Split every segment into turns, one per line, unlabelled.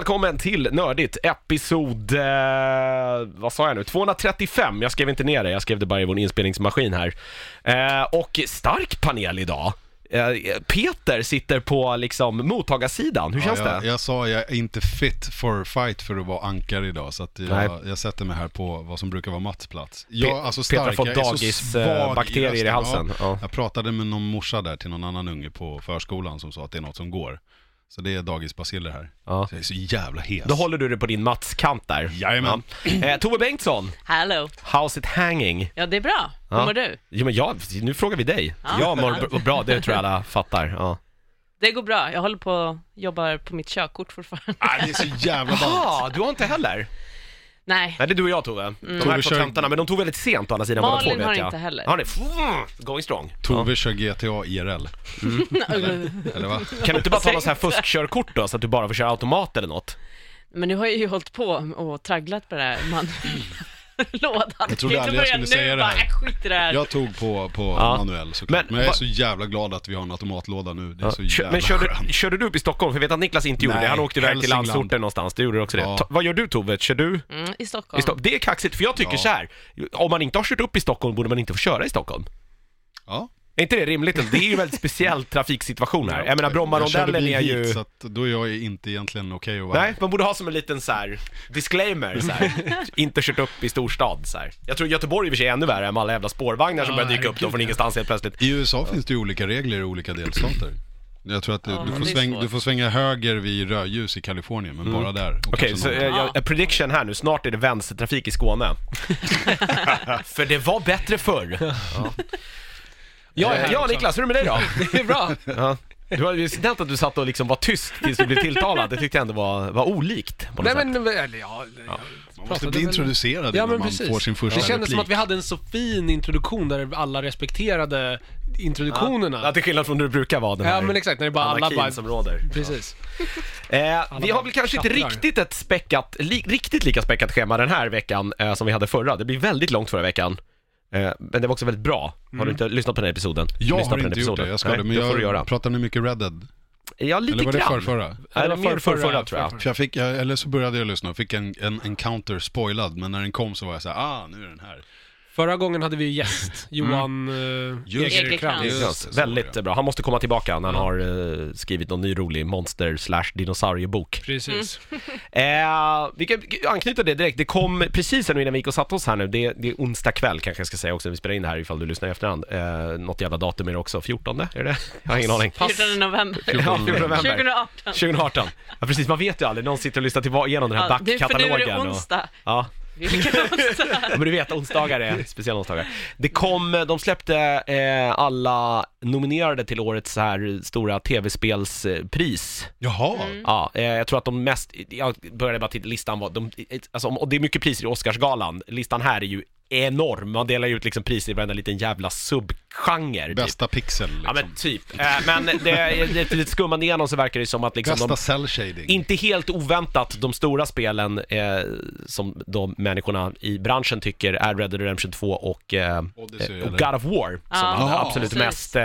Välkommen till Nördigt, episod, eh, vad sa jag nu, 235. Jag skrev inte ner det, jag skrev det bara i vår inspelningsmaskin här. Eh, och stark panel idag. Eh, Peter sitter på liksom mottagarsidan, hur känns
ja, jag,
det?
Jag sa jag är inte fit for fight för att vara ankare idag, så att jag, jag sätter mig här på vad som brukar vara Mats plats. Jag,
Pe-
alltså
Peter har
stark,
fått
jag är så
dagis, eh, i
rösten.
halsen. Ja.
Jag pratade med någon morsa där till någon annan unge på förskolan som sa att det är något som går. Så det är dagisbaciller här.
Ja.
Så jag är så jävla hes.
Då håller du det på din Mats-kant där.
Jajamän.
Ja. Eh, Tove Bengtsson,
Hallå.
how's it hanging?
Ja, det är bra. Hur
Ja.
mår du?
Jo men jag, nu frågar vi dig.
Ja.
Jag mår b- bra, det tror jag alla fattar. Ja.
Det går bra. Jag håller på jobbar på mitt körkort fortfarande.
Ah, det är så jävla ballt.
Jaha, du har inte heller?
Nej,
Nej, det är du och jag Tove. De här
Tove
två
kör-
tentorna, men de tog väldigt sent å andra sidan båda två
Malin
vet
har
jag.
inte heller.
Har ni? Going strong.
Tove kör GTA IRL. Eller va?
Kan du inte bara ta något så här fuskkörkort då, så att du bara får köra automat eller något?
men nu har jag ju hållit på och tragglat på det här man... lådan.
Jag trodde aldrig jag skulle säga det här.
bara, skit i det här.
Jag tog på, på
Ja.
manuell såklart.
Men
Men, jag är så jävla glad att vi har en automatlåda nu. Det är
Ja.
så
Kör,
jävla
men körde,
skönt.
körde du upp i Stockholm? För jag vet att Niklas inte gjorde
Nej,
det. Han åkte iväg till landsorten någonstans. Du gjorde också det.
Ja.
Ta, vad gör du Tove? Kör du
Mm, I
i
Stockholm.
Stockholm? Det är kaxigt, för jag tycker
Ja.
så här. om man inte har kört upp i Stockholm borde man inte få köra i Stockholm.
Ja.
Är inte det rimligt? Det är ju en väldigt speciell trafiksituation här. Jag menar
Jag
Brommarondellen är
hit,
ju...
så att då är jag inte egentligen okej att vara
Nej, man borde ha som en liten så här disclaimer så här. Inte kört upp i storstad så här. Jag tror Göteborg i och för sig är ännu värre med alla jävla spårvagnar som
Ja,
börjar dyka upp då från ingenstans helt plötsligt.
I USA finns det ju olika regler i olika delstater. Jag tror att du,
Ja,
du, får sväng, du får svänga höger vid rödljus i Kalifornien, men bara där.
Mm. Okej,
kanske
så
någon-
eh, jag, en prediction här nu. Snart är det vänstertrafik i Skåne. För det var bättre förr. Ja,
Jag är här
ja
också.
Niklas, hur är det med dig då?
Det är bra.
Ja. Det var ju snällt att du satt och liksom var tyst tills du blev tilltalad. Det tyckte jag ändå var, var olikt på något
Nej
sätt.
men, eller, ja, ja.
Man måste bli introducerad
Ja
innan
men
man
precis.
får sin första
det kändes
replik.
som att vi hade en så fin introduktion där alla respekterade introduktionerna.
Ja, till skillnad från hur det brukar vara den här
Ja, men exakt, när det bara alla
anarkin
bara-
som råder.
Precis.
Eh, vi har väl kanske inte
tjattrar.
riktigt ett späckat, li, riktigt lika späckat schema den här veckan eh, som vi hade förra. Det blir väldigt långt förra veckan. Eh, men det var också väldigt bra. Har du inte lyssnat på den här episoden?
Jag
Lyssna
har
på den
inte gjort
episoden.
det, jag ska
Nej,
det, men
det får du
jag
göra.
pratar ni mycket Red Dead?
Ja, lite
Eller var det
grann.
förrförra?
Nej, det var mer
förrförra,
tror jag.
För jag fick, jag- eller så började jag lyssna och fick en, en encounter spoilad, men när den kom så var jag så här, ah, nu är den här.
Förra gången hade vi gäst, Johan mm.
Just
Yes,
det, så
väldigt
det.
bra. Han måste komma tillbaka när han har eh, skrivit någon ny rolig monster slash dinosauriebok.
Precis.
Eh, vi kan anknyta det direkt. Det kom precis nu innan vi gick och satte oss här nu. Det, det är onsdag kväll kanske jag ska säga också när vi spelar in det här ifall du lyssnar i efterhand. Eh, något jävla datum är det också. 14? Är det? Jag har ingen aning.
14 november.
Ja, 14 november.
2018.
2018. Ja precis, man vet ju aldrig. Någon sitter och lyssnar till igenom den här
Ja, det, för nu är det
backkatalogen. och-
onsdag.
Ja.
Vilken onsdag?
Men du vet, onsdagar är speciella onsdagar. Det kom, de släppte eh, alla nominerade till årets så här stora tv-spelspris.
Jaha,
Ja, eh, jag tror att de mest, jag började bara titta, listan var, de, alltså, och det är mycket priser i Oscarsgalan. Listan här är ju enorm, man delar ju ut liksom priser i varenda liten jävla subgenre. Typ.
bästa pixel liksom.
Ja men typ. Eh, men det är lite, lite skummande igenom så verkar det som att liksom
Bästa cell shading.
inte helt oväntat, de stora spelen eh, som de människorna i branschen tycker är Red Dead Redemption 2 och, eh,
Odyssey,
och
eller?
God of War som
Ja.
hade
Ja,
absolut
precis.
mest eh,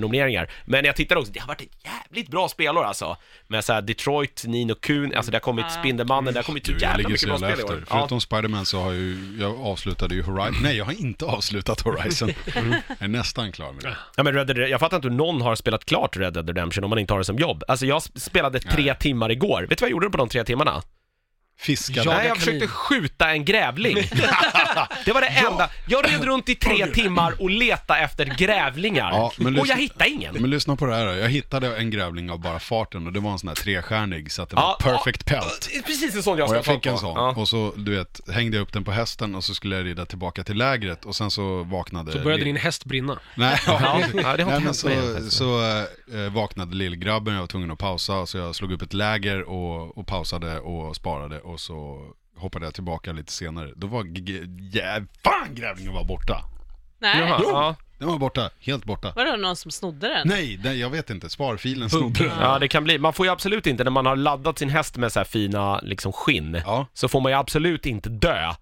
nomineringar. Men jag tittar också, det har varit ett jävligt bra spelår alltså. Med såhär Detroit, Nino Kuni, alltså det har kommit
Ja.
Spindelmannen, det har kommit så
jag
jävla mycket bra spel i
efter.
år. Ja.
Förutom Spiderman så har ju, jag avslutade ju Horizon, nej jag har inte avslutat Horizon.
Mm.
Jag är nästan klar med det.
Ja men Red Dead, jag fattar inte hur någon har spelat klart Red Dead Redemption om man inte har det som jobb. Alltså jag spelade tre timmar igår. Vet du vad jag gjorde på de tre timmarna?
Fiskade.
Ja.
Nej, jag försökte skjuta en grävling. det var det enda. Jag red runt i tre timmar och letade efter grävlingar.
Ja, men
och
lyssna-
jag hittade ingen.
Men lyssna på det här då. Jag hittade en grävling av bara farten och det var en sån här trestjärnig så att det var
Ja,
perfect pelt.
Det är Precis en sån jag
Och
ska
jag fick en
på.
sån.
Ja.
Och så, du vet, hängde jag upp den på hästen och så skulle jag rida tillbaka till lägret och sen så vaknade...
Så började din häst brinna.
Nej,
Ja, ja, det har inte
Nej men
hänt mig än,
så,
faktiskt.
så äh, vaknade lillgrabben, jag var tvungen att pausa, så jag slog upp ett läger och, och pausade och sparade och så hoppade jag tillbaka lite senare. Då var, ja, fan grävlingen var borta!
Nej.
Jaha, ja.
Den var borta, helt borta.
Var det någon som snodde den?
Nej, den, jag vet inte, sparfilen snodde den.
ja, det kan bli. Man får ju absolut inte, när man har laddat sin häst med så här fina liksom skinn,
Ja.
så får man ju absolut inte dö.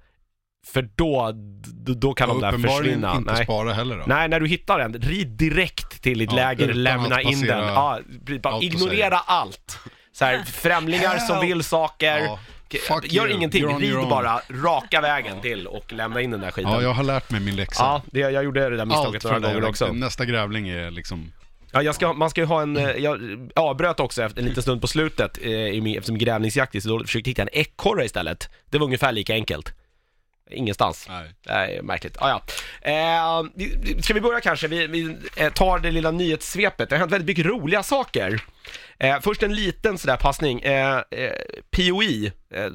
För då, då, då kan
Och
de där
uppenbarligen
försvinna.
inte
Nej.
spara heller då.
Nej, när du hittar den, rid direkt till ditt
Ja,
läger, lämna in den. Ja, bara ignorera allt. Så här, främlingar som
Help!
vill saker.
Ja. Fuck
Gör
you.
ingenting,
You're on
rid
own.
bara raka vägen till och lämna in den där skiten.
Ja, jag har lärt mig min läxa.
Ja, det, jag gjorde det där misstaget några gånger också.
Nästa grävling är liksom...
Ja, jag ska, man ska ju ha en, eh, jag avbröt också efter en liten stund på slutet eh, i min, eftersom grävningsjakt är så dåligt, försökte hitta en ekorre istället. Det var ungefär lika enkelt. Ingenstans.
Nej.
Nej, märkligt. Ah, ja. eh, vi- ska vi börja kanske? Vi, vi eh, tar det lilla nyhetssvepet. Det har hänt väldigt mycket roliga saker. Eh, först en liten sådär passning. Eh, eh, POE, eh,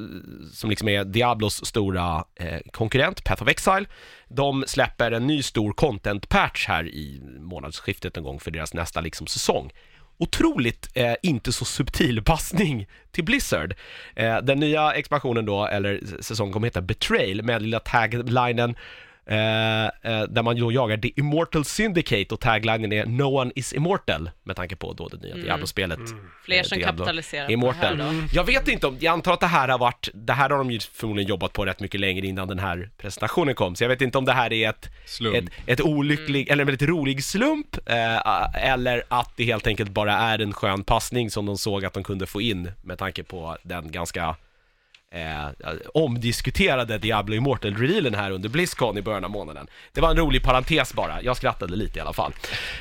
som liksom är Diablos stora eh, konkurrent, Path of Exile, de släpper en ny stor content-patch här i månadsskiftet en gång för deras nästa liksom säsong. Otroligt eh, inte så subtil passning till Blizzard. Eh, den nya expansionen då, eller säsongen kommer heta Betrayal med lilla taglinen där man då jagar The Immortal Syndicate och taglinen är No one is immortal med tanke på då det nya Diablo-spelet.
Fler
eh,
som
Diablo
kapitaliserar på det
Immortal.
här då.
Jag vet inte om, jag antar att det här har varit, det här har de ju förmodligen jobbat på rätt mycket längre innan den här presentationen kom, så jag vet inte om det här är ett
Slump.
ett, ett olycklig, eller en väldigt rolig slump, eh, eller att det helt enkelt bara är en skön passning som de såg att de kunde få in med tanke på den ganska eh, omdiskuterade Diablo Immortal-revealen här under Blizzcon i början av månaden. Det var en rolig parentes bara, jag skrattade lite i alla fall.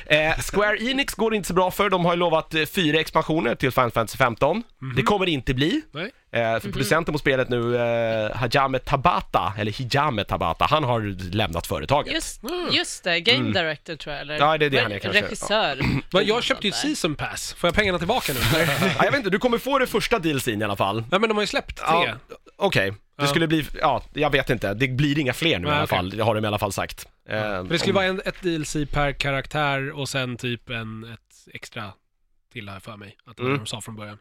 Eh, Square Enix går inte så bra för, de har ju lovat eh, fyra expansioner till Final Fantasy 15. Det kommer det inte bli.
Nej.
Eh, för producenten på spelet nu, eh, Hajime Tabata, eller Hijame Tabata, han har lämnat företaget.
Just, just det, Game Director tror jag, eller?
Mm. Ja, det är det han är kanske.
Regissör.
Men jag köpte ju ett season pass. Får jag pengarna tillbaka nu?
Ja, jag vet inte, du kommer få det första DLCn i alla fall.
Nej men de har ju släppt tre.
Ja, Okej, det
Ja.
skulle bli, ja, jag vet inte. Det blir inga fler nu i
Nej,
alla
okej.
fall, det har de i alla fall sagt. Eh,
För det skulle
om-
vara en, ett DLC per karaktär och sen typ en, ett extra till här för mig. Att det
Mm.
det de sa från början.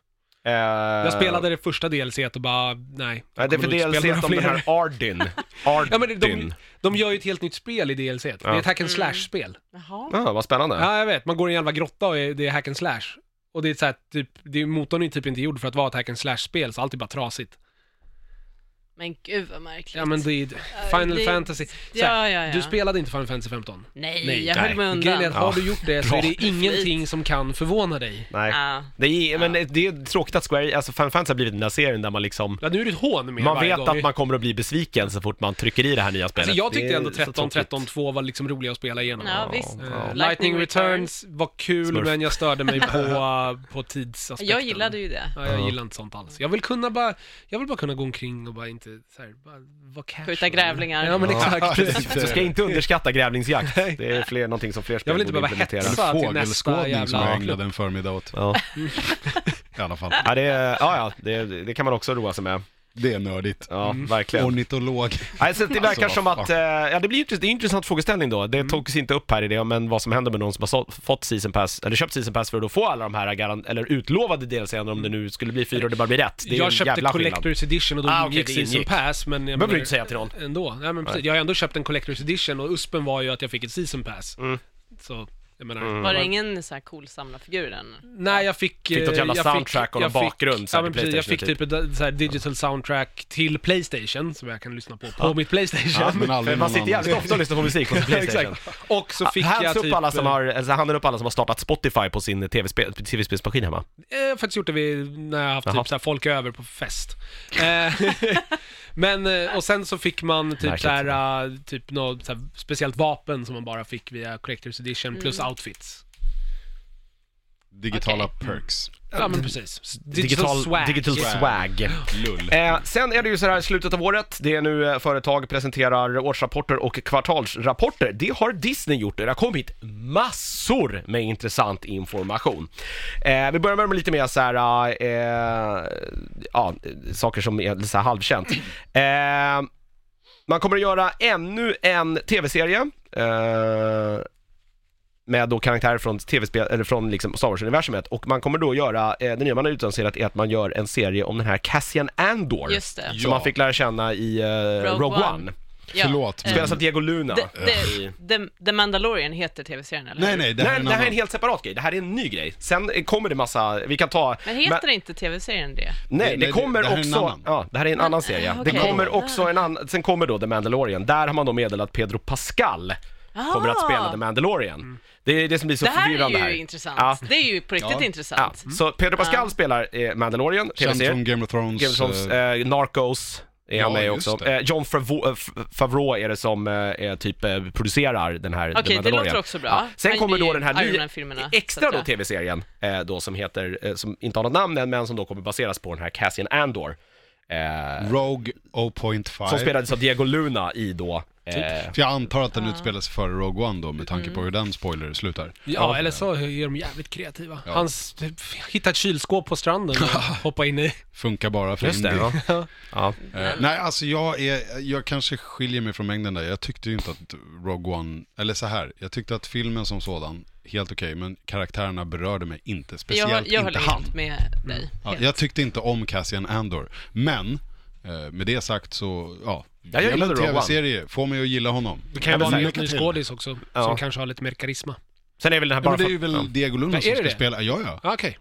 Eh,
Jag spelade det första DLC och bara, nej. Jag
det är för
kommer nog inte
DLC
spela
om den här
fler.
Ardyn. Ardyn.
Ja men de, de, de gör ju ett helt nytt spel i DLC. Det är
Ja.
ett hack and slash-spel.
Jaha.
Ja, vad spännande.
Ja, jag vet. Man går i en jävla grotta och är, det är hack and slash. Och det är så här, typ, det är, motorn är typ inte gjord för att vara ett hack and slash-spel, så allt är bara trasigt.
Men gud vad märkligt.
Ja men det är Final
det-
Fantasy. Så här,
Ja, ja, ja.
Du spelade inte Final Fantasy 15?
Nej, jag
nej.
höll mig
Grejen är
undan.
att har du gjort det så
Bra.
är det ingenting som kan förvåna dig.
Nej.
Ja.
Det är, men det är tråkigt att Square, alltså Final Fantasy har blivit den där serien där man liksom
Ja, nu är det ett hån med
man
varje
vet
gång.
att man kommer att bli besviken så fort man trycker i det här nya spelet.
Alltså jag
Det
tyckte
är
ändå
så
13,
tråkigt.
13, 2 var liksom roliga att spela igenom.
Ja, visst.
Eh,
Ja.
Lightning,
Lightning
Returns var kul,
Smurf.
men jag störde mig på, på tidsaspekten.
Jag gillade ju det.
Ja, jag
Ja.
gillar inte sånt alls. Jag vill kunna bara, jag vill bara kunna gå omkring och bara inte, så här, bara vara casual.
Skjuta grävlingar.
Ja men exakt.
Precis, du ska inte underskatta grävlingsjakt. Det är fler, någonting som fler spel
Jag vill inte
borde
behöva
implementera.
hetsa. Till nästa
fågelskådning som
jävla-
jag ägnade en förmiddag åt.
Ja.
I alla fall.
Ja, det, ja, ja det, det kan man också roa sig med.
Det är nördigt.
Ja, verkligen.
Ornitolog.
Alltså, det verkar
Alltså,
som
vad
att, eh, ja det blir ju intressant, det är en intressant frågeställning då. Det togs inte upp här i det, men vad som händer med någon som har så, fått season pass, eller köpt season pass för att då få alla de här garan- eller utlovade delserna om det nu skulle bli fyra och det bara blir rätt. Det är
Jag
en
köpte
jävla skillnad.
Collector's Edition och då
Ah, okej,
ingick
det
Season
ingick.
Pass, men jag
behöver du inte säga till någon.
Ändå. Nej men precis. Jag har ändå köpt en Collector's Edition och USPen var ju att jag fick ett Season Pass.
Mm.
Så, jag menar.
Mm.
Var det ingen så här cool samlarfigur än?
Nej, jag fick...
Fick ett
eh,
jävla
jag
soundtrack och
jag
någon bakgrund så
Ja, men precis. Jag fick
PlayStation,
typ ett så här digital soundtrack till Playstation, som jag kan lyssna på, på
Ja.
mitt Playstation.
Ja,
Men
för man sitter jävligt ofta och lyssnar på musik på sin Playstation.
Exakt. Och så fick
Hands
jag
upp
typ...
alla som har, alltså handen upp alla som har startat Spotify på sin TV-spel, TV-spelsmaskin hemma.
Eh, Jag har faktiskt gjort det vid, när jag har haft typ så här, folk över på fest. Eh, Men, eh, och sen så fick man typ
Märkligt.
så här, eh, typ något så här speciellt vapen som man bara fick via Collector's Edition
Mm.
Outfits.
Digitala
Okej.
perks.
Ja men precis.
Digital,
swag.
digital swag.
Lull.
Eh, sen är det ju så här slutet av året, det är nu eh, företag presenterar årsrapporter och kvartalsrapporter. Det har Disney gjort, det har kommit massor med intressant information. Eh, vi börjar med lite mer så här, eh, ja, saker som är lite så här halvkänt. Eh, man kommer att göra ännu en tv-serie. Med då karaktärer från tv-spel, eller från liksom Star Wars-universumet och man kommer då göra, eh, det nya man har utannonserat är att man gör en serie om den här Cassian Andor
Just det.
som
Ja.
man fick lära känna i eh, Rogue,
Rogue
One.
One.
Förlåt,
eh,
Spelas av Diego Luna.
The, the, the, the Mandalorian heter tv-serien, eller
Nej
hur?
nej, det
Nej,
här är en
det här är en
annan.
helt separat grej, det här är en ny grej. Sen eh, kommer det massa, vi kan ta...
Men heter inte tv-serien det?
Nej,
Nej,
det
nej,
kommer
det här är en
också,
annan.
ja, det här är en annan serie.
ah,
Det
okej.
kommer också en annan, sen kommer då The Mandalorian, där har man då meddelat Pedro Pascal kommer att
Ah.
spela The Mandalorian. Det är det som blir så
Det här är
förvirrande
ju
här.
intressant.
Ja.
Det är ju på riktigt
Ja.
Ja,
intressant.
så Pedro Pascal
Ja.
spelar eh, Mandalorian,
Känd från Game of Thrones.
Game of Thrones,
eh,
eh, Narcos är han
Ja,
med också.
det.
Eh, John Favreau, eh, Favreau är det som eh, typ eh, producerar den här
Okej, det
Mandalorian.
låter också bra.
Sen
Han
kommer då den här nya, extra då tv-serien eh, då som heter, eh, som inte har något namn än, men som då kommer baseras på den här Cassian Andor. Eh,
Rogue 0.5.
som spelades av Diego Luna i då, eh,
För jag antar att den utspelar sig före Rogue One då, med tanke
Mm.
på hur den spoiler slutar.
Ja, eller så är de jävligt kreativa.
Ja.
Han s- hittar ett kylskåp på stranden och hoppar in i.
Funkar bara för
just det, ja. ja.
Eh, nej, alltså jag, är, jag kanske skiljer mig från mängden där. Jag tyckte ju inte att Rogue One, eller så här, jag tyckte att filmen som sådan, helt okej, men karaktärerna berörde mig inte.
Jag,
Speciellt
jag
inte
håller
han.
helt med dig.
Ja,
Helt.
jag tyckte inte om Cassian Andor, men eh, med det sagt så, ja.
Jag
ge mig
gillade Rogue One.
tv-serie, får mig att gilla honom.
Det kan ju
Ja,
vara en ny skådis också,
Ja.
som kanske har lite mer karisma.
Sen är väl den här
Ja,
bara
men det är
för-
ju väl
ja.
Diego Luna
Men
som
är
ska
det?
spela, ja ja.
Ah, Okej.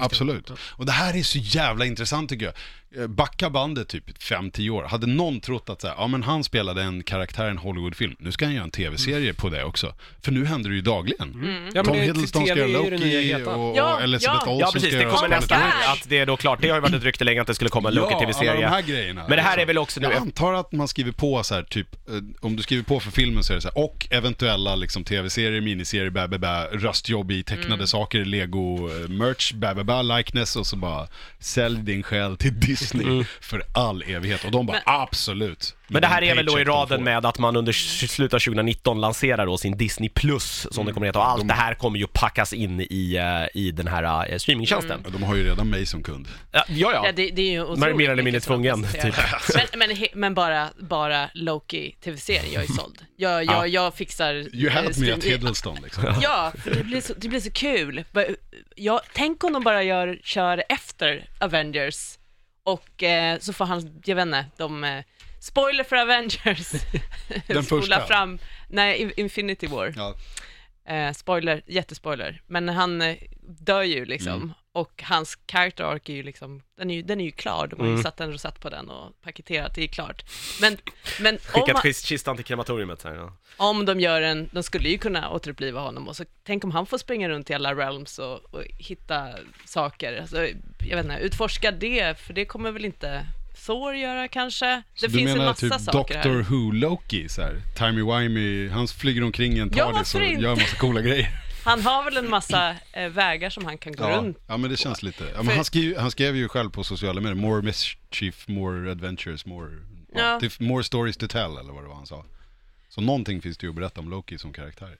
Absolut. Och det här är så jävla intressant tycker jag. Eh, Backa bandet typ 5-10 år. Hade någon trott att så här, ja men han spelade en karaktär i en Hollywoodfilm, nu ska han göra en tv-serie på det också. För nu händer det ju dagligen.
Ja, men
Tom Hiddleston ska göra Loki
heta.
och,
Ja,
och Elizabeth
ja.
Olsen
Ja precis,
ska
det
göra
kommer
Scarlet
nästan
Witch.
att det är då klart. Det har ju varit ett rykte länge att det skulle komma en
Ja, de
Loki-tv-serie.
här grejerna.
Men det här är väl också nu,
Jag antar att man skriver på så här, typ, eh, om du skriver på för filmen så är det så här, och eventuella liksom tv-serier, miniserier, bä, bä, bä, röstjobb i tecknade
Mm.
saker, lego, eh, merch, bä, bä, bä, likeness och så bara sälj din själ till Disney för all evighet. Och de bara,
Men-
absolut.
Mm. Men det här är väl då i raden med att man under slutet av 2019 lanserar då sin Disney Plus, som det kommer att heta. Och allt
De-
det här kommer ju packas in i, eh, i den här eh, streamingtjänsten.
Ja, De har ju redan mig som kund.
Ja, ja.
Ja, det, det är ju
är mer eller mindre tvungen,
presenteras. Men, men, men bara, bara Loki tv-serien, jag är såld. Jag, jag,
Ja.
jag fixar...
You
eh,
had me
stream-
at Hiddleston liksom.
Ja, för det blir så, det blir så kul. Ba- Ja, tänk om de bara gör, kör efter Avengers och eh, så får han, jag vet inte, de... Eh, spoiler för Avengers.
Den första.
fram, nej, In- Infinity War.
Ja.
Eh, spoiler, jättespoiler. Men han eh, dör ju liksom.
Mm.
Och hans character arc är ju liksom, den är ju, den är ju klar. De har ju
Mm.
satt en rosett på den och paketerat, det är klart. Men, men om,
Skickat
han-
kist- kistan till krematoriumet. Så här, ja.
om de gör en, de skulle ju kunna återuppliva honom och så tänk om han får springa runt i alla realms och, och hitta saker. Alltså, jag vet inte, utforska det, för det kommer väl inte Thor göra kanske? Det
du
finns en massa
typ
saker
Doctor
här.
Who-Loki så här. Timey-wimey, han flyger omkring i en
Ja,
TARDIS och
varför inte?
gör en massa coola grejer.
Han har väl en massa eh, vägar som han kan gå
Ja,
runt.
ja men det känns lite. Ja, men
För-
han, skrev, han skrev ju själv på sociala medier, more mischief, more adventures, more, ja. Är more stories to tell eller vad det var han sa. Så någonting finns det ju att berätta om Loki som karaktär.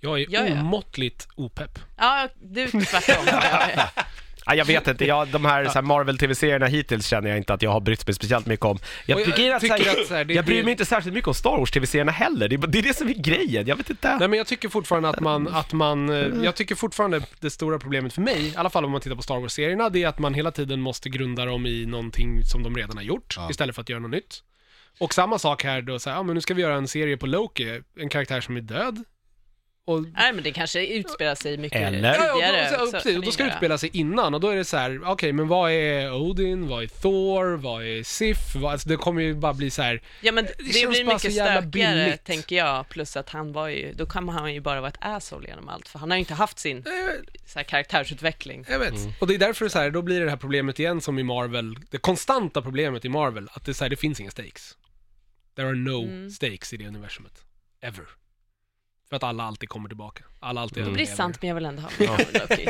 Jag är
Ja, ja.
omåttligt opepp.
Ja, du tvärtom.
Ja, jag vet inte, jag, de här, här Marvel-tv-serierna hittills känner jag inte att jag har brytt mig speciellt mycket om. Jag,
jag
tycker att, här,
tycker att här, det-
jag bryr mig inte särskilt mycket om Star Wars-tv-serierna heller. Det är, det är det som är grejen, jag vet inte.
Nej men jag tycker fortfarande att man, att man, eh, jag tycker fortfarande det stora problemet för mig, i alla fall om man tittar på Star Wars-serierna, det är att man hela tiden måste grunda dem i någonting som de redan har gjort,
Ja.
istället för att göra något nytt. Och samma sak här då, så här, ja men nu ska vi göra en serie på Loki, en karaktär som är död. Och
Nej, men det kanske utspelar sig mycket
Eller?
Ja, och
tidigare.
då, så,
också,
precis, och då ska det utspela sig innan och då är det så här, okej men vad är Odin, vad är Thor, vad är Sif, vad, alltså det kommer ju bara bli så här,
Ja, men
Det
det,
känns
blir
bara
mycket stökigare,
billigt.
tänker jag. Plus att han var ju, då kan han ju bara vara ett asshole genom allt, för han har ju inte haft sin så här, karaktärsutveckling.
jag vet. Och det är därför så här, då blir det här problemet igen som i Marvel, det konstanta problemet i Marvel, att det, så här, det finns inga stakes. There are no
Mm.
stakes i det universumet. Ever. För att alla alltid kommer tillbaka. Alla alltid
Det är sant, men jag vill ändå ha Loki.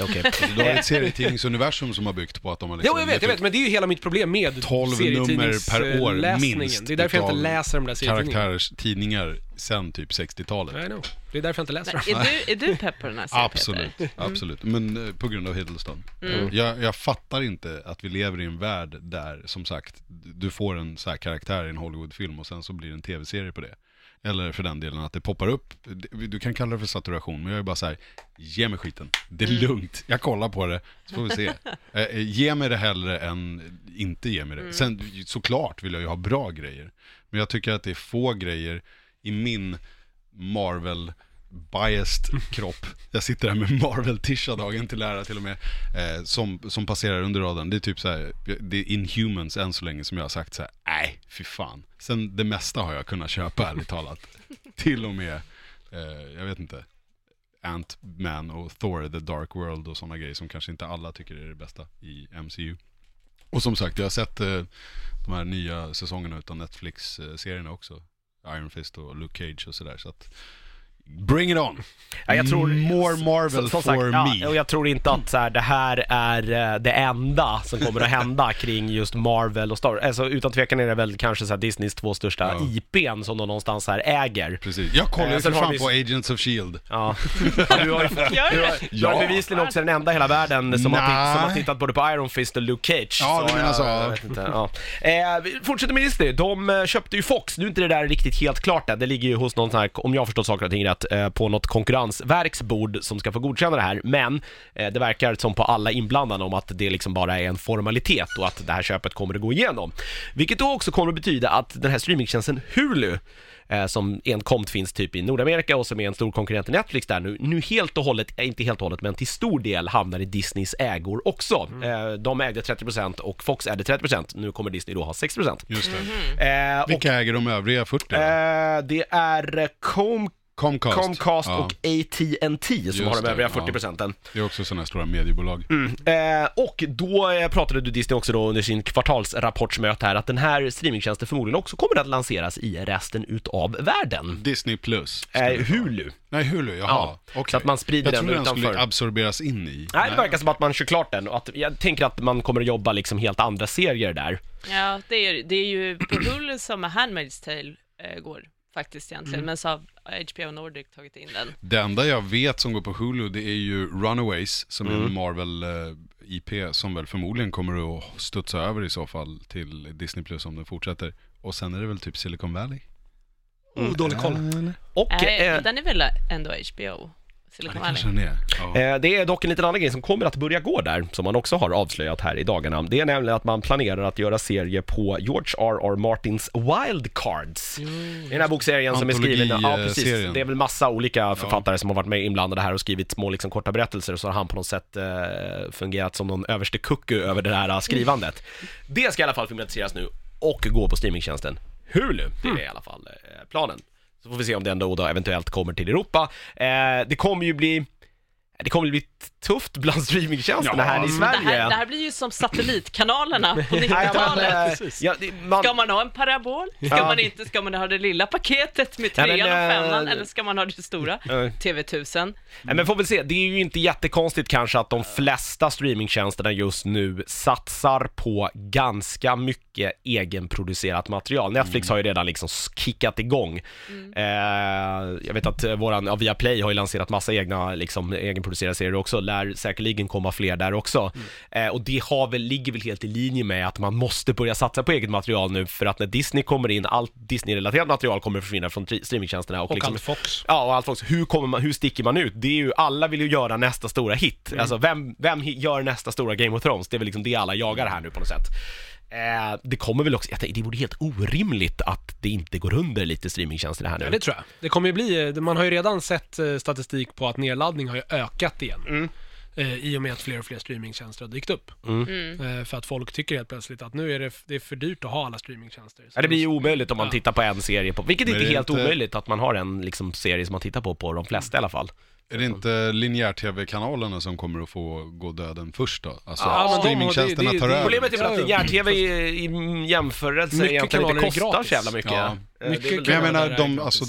Okej.
Du har ett serietidningsuniversum som har byggt på att de har
Jo,
liksom
jag vet, jag vet, men det är ju hela mitt problem med
12 nummer per år minst
Det är därför jag inte läser de där serietidningarna.
karaktärstidningar sen typ 60-talet.
I know. Det är därför jag inte läser
Men
dem.
är, du, är du pepp på den här serien,
Absolut,
Peter?
absolut. Men eh, på grund av Hiddleston.
Mm.
Jag, jag fattar inte att vi lever i en värld där, som sagt, du får en så här karaktär i en Hollywoodfilm och sen så blir det en tv-serie på det. Eller för den delen att det poppar upp, du kan kalla det för saturation, men jag är bara så här, ge mig skiten. Det är
Mm.
lugnt, jag kollar på det, så får vi se. Eh, eh, ge mig det hellre än inte ge mig det.
Mm.
Sen såklart vill jag ju ha bra grejer, men jag tycker att det är få grejer i min Marvel biased kropp. Jag sitter här med Marvel-tisha dagen till ära till och med. Eh, som, som passerar under radarn. Det är typ så här, det är Inhumans än så länge som jag har sagt så här, Nej, fy fan. Sen det mesta har jag kunnat köpa ärligt talat. Till och med, eh, jag vet inte, Ant-Man och Thor, The Dark World och sådana grejer som kanske inte alla tycker är det bästa i MCU. Och som sagt, jag har sett eh, de här nya säsongerna utav Netflix-serierna eh, också. Iron Fist och Luke Cage och sådär. Så att, bring it on!
Ja, jag tror,
More Marvel
som, som
for
sagt,
me.
Ja, och jag tror inte att så här, det här är eh, det enda som kommer att hända kring just Marvel och Star Wars. Alltså, utan tvekan är det väl kanske så här, Disneys två största
Ja.
IPn som de någonstans här äger.
Precis. Jag kollar
Eh,
ju
sen
för fan
vi-
på Agents of Shield.
Ja. Du har du har, du bevisligen också den enda i hela världen som har, som har tittat både på Iron Fist och Luke Cage.
Ja, du
Så
menar
jag,
så.
Jag vet inte, ja. eh, vi fortsätter med Disney. De eh, köpte ju Fox. Nu är inte det där riktigt helt klart än. Det ligger ju hos någon sån här, om jag har förstått saker och ting rätt, eh, på något konkurrensverks bord som ska få godkänna det här. Men eh, det verkar som på alla inblandade om att det liksom bara är en formalitet och att det här köpet kommer att gå igenom. Vilket då också kommer att betyda att den här streamingtjänsten Hulu eh, som enkomt finns typ i Nordamerika och som är en stor konkurrent till Netflix där nu, nu helt och hållet, eh, inte helt och hållet, men till stor del hamnar i Disneys ägor också. Eh, de ägde 30% och Fox ägde 30%, nu kommer Disney då ha 60%.
Just det.
Eh, och,
Vilka äger de övriga 40? då?
eh, det är eh, Com
Comcast.
Comcast
Ja,
och AT&T som
Just
har de övriga
ja.
40%.
Det är också sådana här stora mediebolag.
Eh, och då eh, pratade du Disney också då under sin kvartalsrapportsmöte här att den här streamingtjänsten förmodligen också kommer att lanseras i resten utav världen.
Disney plus.
Eh. Hulu.
Nej, Hulu, jaha.
Ja,
Okej.
så att man sprider
jag
den
trodde den
utanför.
skulle absorberas in i.
Nej, det verkar som att man kör klart den och att jag tänker att man kommer att jobba liksom helt andra serier där.
Ja, det är, det är ju på Hulu som Handmaid's Tale eh, går faktiskt egentligen, men så har HBO Nordic tagit in den.
Det enda jag vet som går på Hulu, det är ju Runaways, som
Mm.
är en Marvel eh, IP, som väl förmodligen kommer att studsa över i så fall till Disney plus om den fortsätter. Och sen är det väl typ Silicon Valley?
Oh, dålig koll.
Och
Nej,
eh,
den är väl ändå HBO, Silicon
det
Valley.
är. Ja.
Eh, Det är dock en liten annan grej som kommer att börja gå där, som man också har avslöjat här i dagarna. Det är nämligen att man planerar att göra serie på George R.R. Martins Wild Cards. I den här bokserien som är skriven, ja precis,
Antologiserien.
det är väl massa olika författare som har varit med inblandade här och skrivit små liksom korta berättelser och så har han på något sätt eh, fungerat som någon överste kucku över det här eh, skrivandet. Det ska i alla fall filmatiseras nu och gå på streamingtjänsten Hulu, det är i alla fall eh, planen. Så får vi se om den då, då eventuellt kommer till Europa. Eh, det kommer ju bli det kommer bli tufft bland streamingtjänsterna
Ja,
här i
mm.
Det
Sverige.
här, det här blir ju som satellitkanalerna på
Ja, men,
90-talet.
eh,
Precis.
ja, det- man,
Ska man ha en parabol? Ska
Ja.
man inte? Ska man ha det lilla paketet med
Nej, men,
trean och femman?
eh,
Eller ska man ha det stora?
Eh.
TV1000?
Nej, men får väl se, det är ju inte jättekonstigt kanske att de flesta streamingtjänsterna just nu satsar på ganska mycket egenproducerat material. Netflix har ju redan liksom kickat igång. Eh, jag vet att eh, våran, ja, Viaplay har ju lanserat massa egna liksom, egenproducerade serier också, lär säkerligen komma fler där också. Eh, och det har väl, ligger väl helt i linje med att man måste börja satsa på eget material nu för att när Disney kommer in, allt Disney-relaterat material kommer att försvinna från streamingtjänsterna. Och,
Och
liksom,
allt Fox.
Ja, och allt folk, hur, kommer man, hur sticker man ut? Det är ju, alla vill ju göra nästa stora hit. Alltså vem, vem gör nästa stora Game of Thrones? Det är väl liksom det alla jagar här nu på något sätt. Eh, det kommer väl också, jag tänker, det vore helt orimligt att det inte går under lite streamingtjänster här nu.
Ja, det tror jag. Det kommer ju bli, eh, man har ju redan sett eh, statistik på att nedladdning har ju ökat igen.
Mm.
Eh, I och med att fler och fler streamingtjänster har dykt upp. Eh, för att folk tycker helt plötsligt att nu är det, det är för dyrt att ha alla streamingtjänster. Så
Ja, det blir ju omöjligt om man
Ja.
tittar på en serie på, vilket inte är helt
inte-
omöjligt att man har en liksom, serie som man tittar på, på de flesta i alla fall.
Är det inte linjär-tv-kanalerna som kommer att få gå döden först då? Alltså
Ja, de-
streamingtjänsterna
det-
tar
det-
över.
Problemet är väl att linjär-tv i, i jämförelse
Mycket
egentligen inte kostar
gratis.
så jävla mycket.
Ja.
Eh,
Mycket
Men jag menar, de, alltså,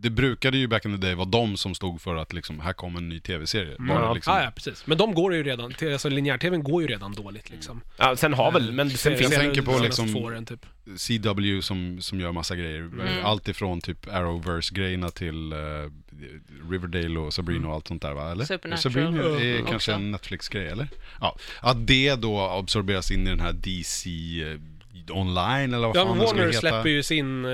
det brukade ju back in the day vara de som stod för att liksom, här kommer en ny tv-serie. Bara
Ja.
liksom,
Ja, ja, precis. Men de går ju redan, alltså linjär-tvn går ju redan dåligt liksom.
Ja, sen har väl, men sen
Serien-
finns
jag tänker på liksom-
åren, typ.
CW som, som gör massa grejer. Allt ifrån typ Arrowverse-grejerna till eh, Riverdale och Sabrina och allt sånt där va? Eller?
Supernatural.
Sabrina är
Mm.
kanske
Också.
en Netflix-grej eller? Ja. Att det då absorberas in i den här DC eh, online eller vad
Ja,
fan
men
det skulle
Warner
heta.
släpper ju sin eh,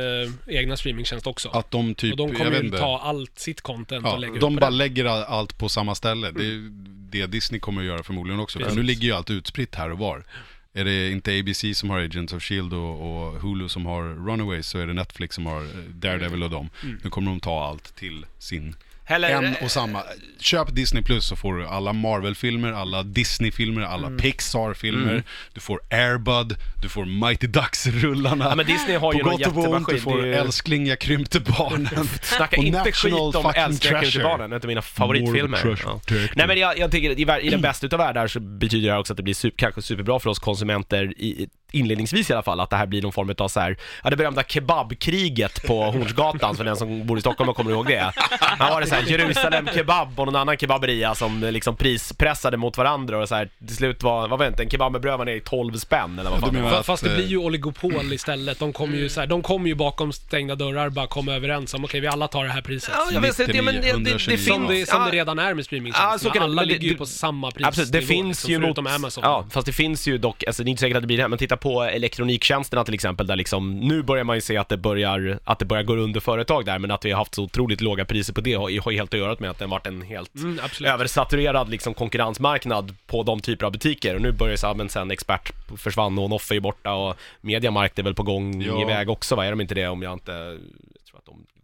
egna streamingtjänst också.
Att de typ,
och de kommer ju ta allt sitt content
Ja,
och lägga
de
upp
bara
det.
lägger all- allt på samma ställe. Det är det Disney kommer att göra förmodligen också. För
Precis.
nu ligger ju allt utspritt här och var. Är det inte ABC som har Agents of Shield och, och Hulu som har Runaways så är det Netflix som har eh, Daredevil och dem.
Mm.
Nu kommer de ta allt till sin
Eller-
en och samma. Köp Disney Plus så får du alla Marvel-filmer, alla Disney-filmer, alla
Mm.
Pixar-filmer. Du får Airbud, du får Mighty Ducks-rullarna.
Ja, men Disney har ju
På gott och ont, du får
Det är ju-
Älskling, jag krympte barnen.
Snacka
Och
inte
National
skit om Älskling jag
treasure.
barnen, en av mina favoritfilmer. Ja. Nej men jag, jag tycker i, i den bästa utav världar så betyder det också att det blir super, kanske superbra för oss konsumenter i, inledningsvis i alla fall, att det här blir någon form av så här, ja det berömda kebabkriget på Hornsgatan, för den som bor i Stockholm och kommer ihåg det. Här var det så här Jerusalem kebab och någon annan kebaberia som liksom prispressade mot varandra och så här till slut var, vad vet inte, en kebab med bröd var nere i 12 spänn eller vad
Ja,
fan det var.
att,
Fast det
eh,
blir ju oligopol istället. De kommer
Mm.
ju, så här, de kommer ju bakom stängda dörrar bara komma överens om okej, vi alla tar det här priset.
Ja, jag vet inte, ja, men det, det, det
129.
finns...
Som det, som
ja,
det redan är med
Ja,
streamingtjänsterna.
så kan det-
alla
det-
ligger ju
det-
på samma prisnivå.
Absolut, det finns
liksom,
ju mot,
Amazon.
Ja, fast det finns ju dock, alltså det är inte säkert att det blir det här, men titta på elektroniktjänsterna till exempel, där liksom, nu börjar man ju se att det börjar, att det börjar gå under företag där, men att vi har haft så otroligt låga priser på det har, har ju helt att göra med att det har varit en helt
Mm,
översaturerad liksom konkurrensmarknad på de typer av butiker, och nu börjar så här, men sen Expert försvann och Noffe är borta och Mediamarkt är väl på gång
Ja.
iväg också va, är de inte det om jag inte,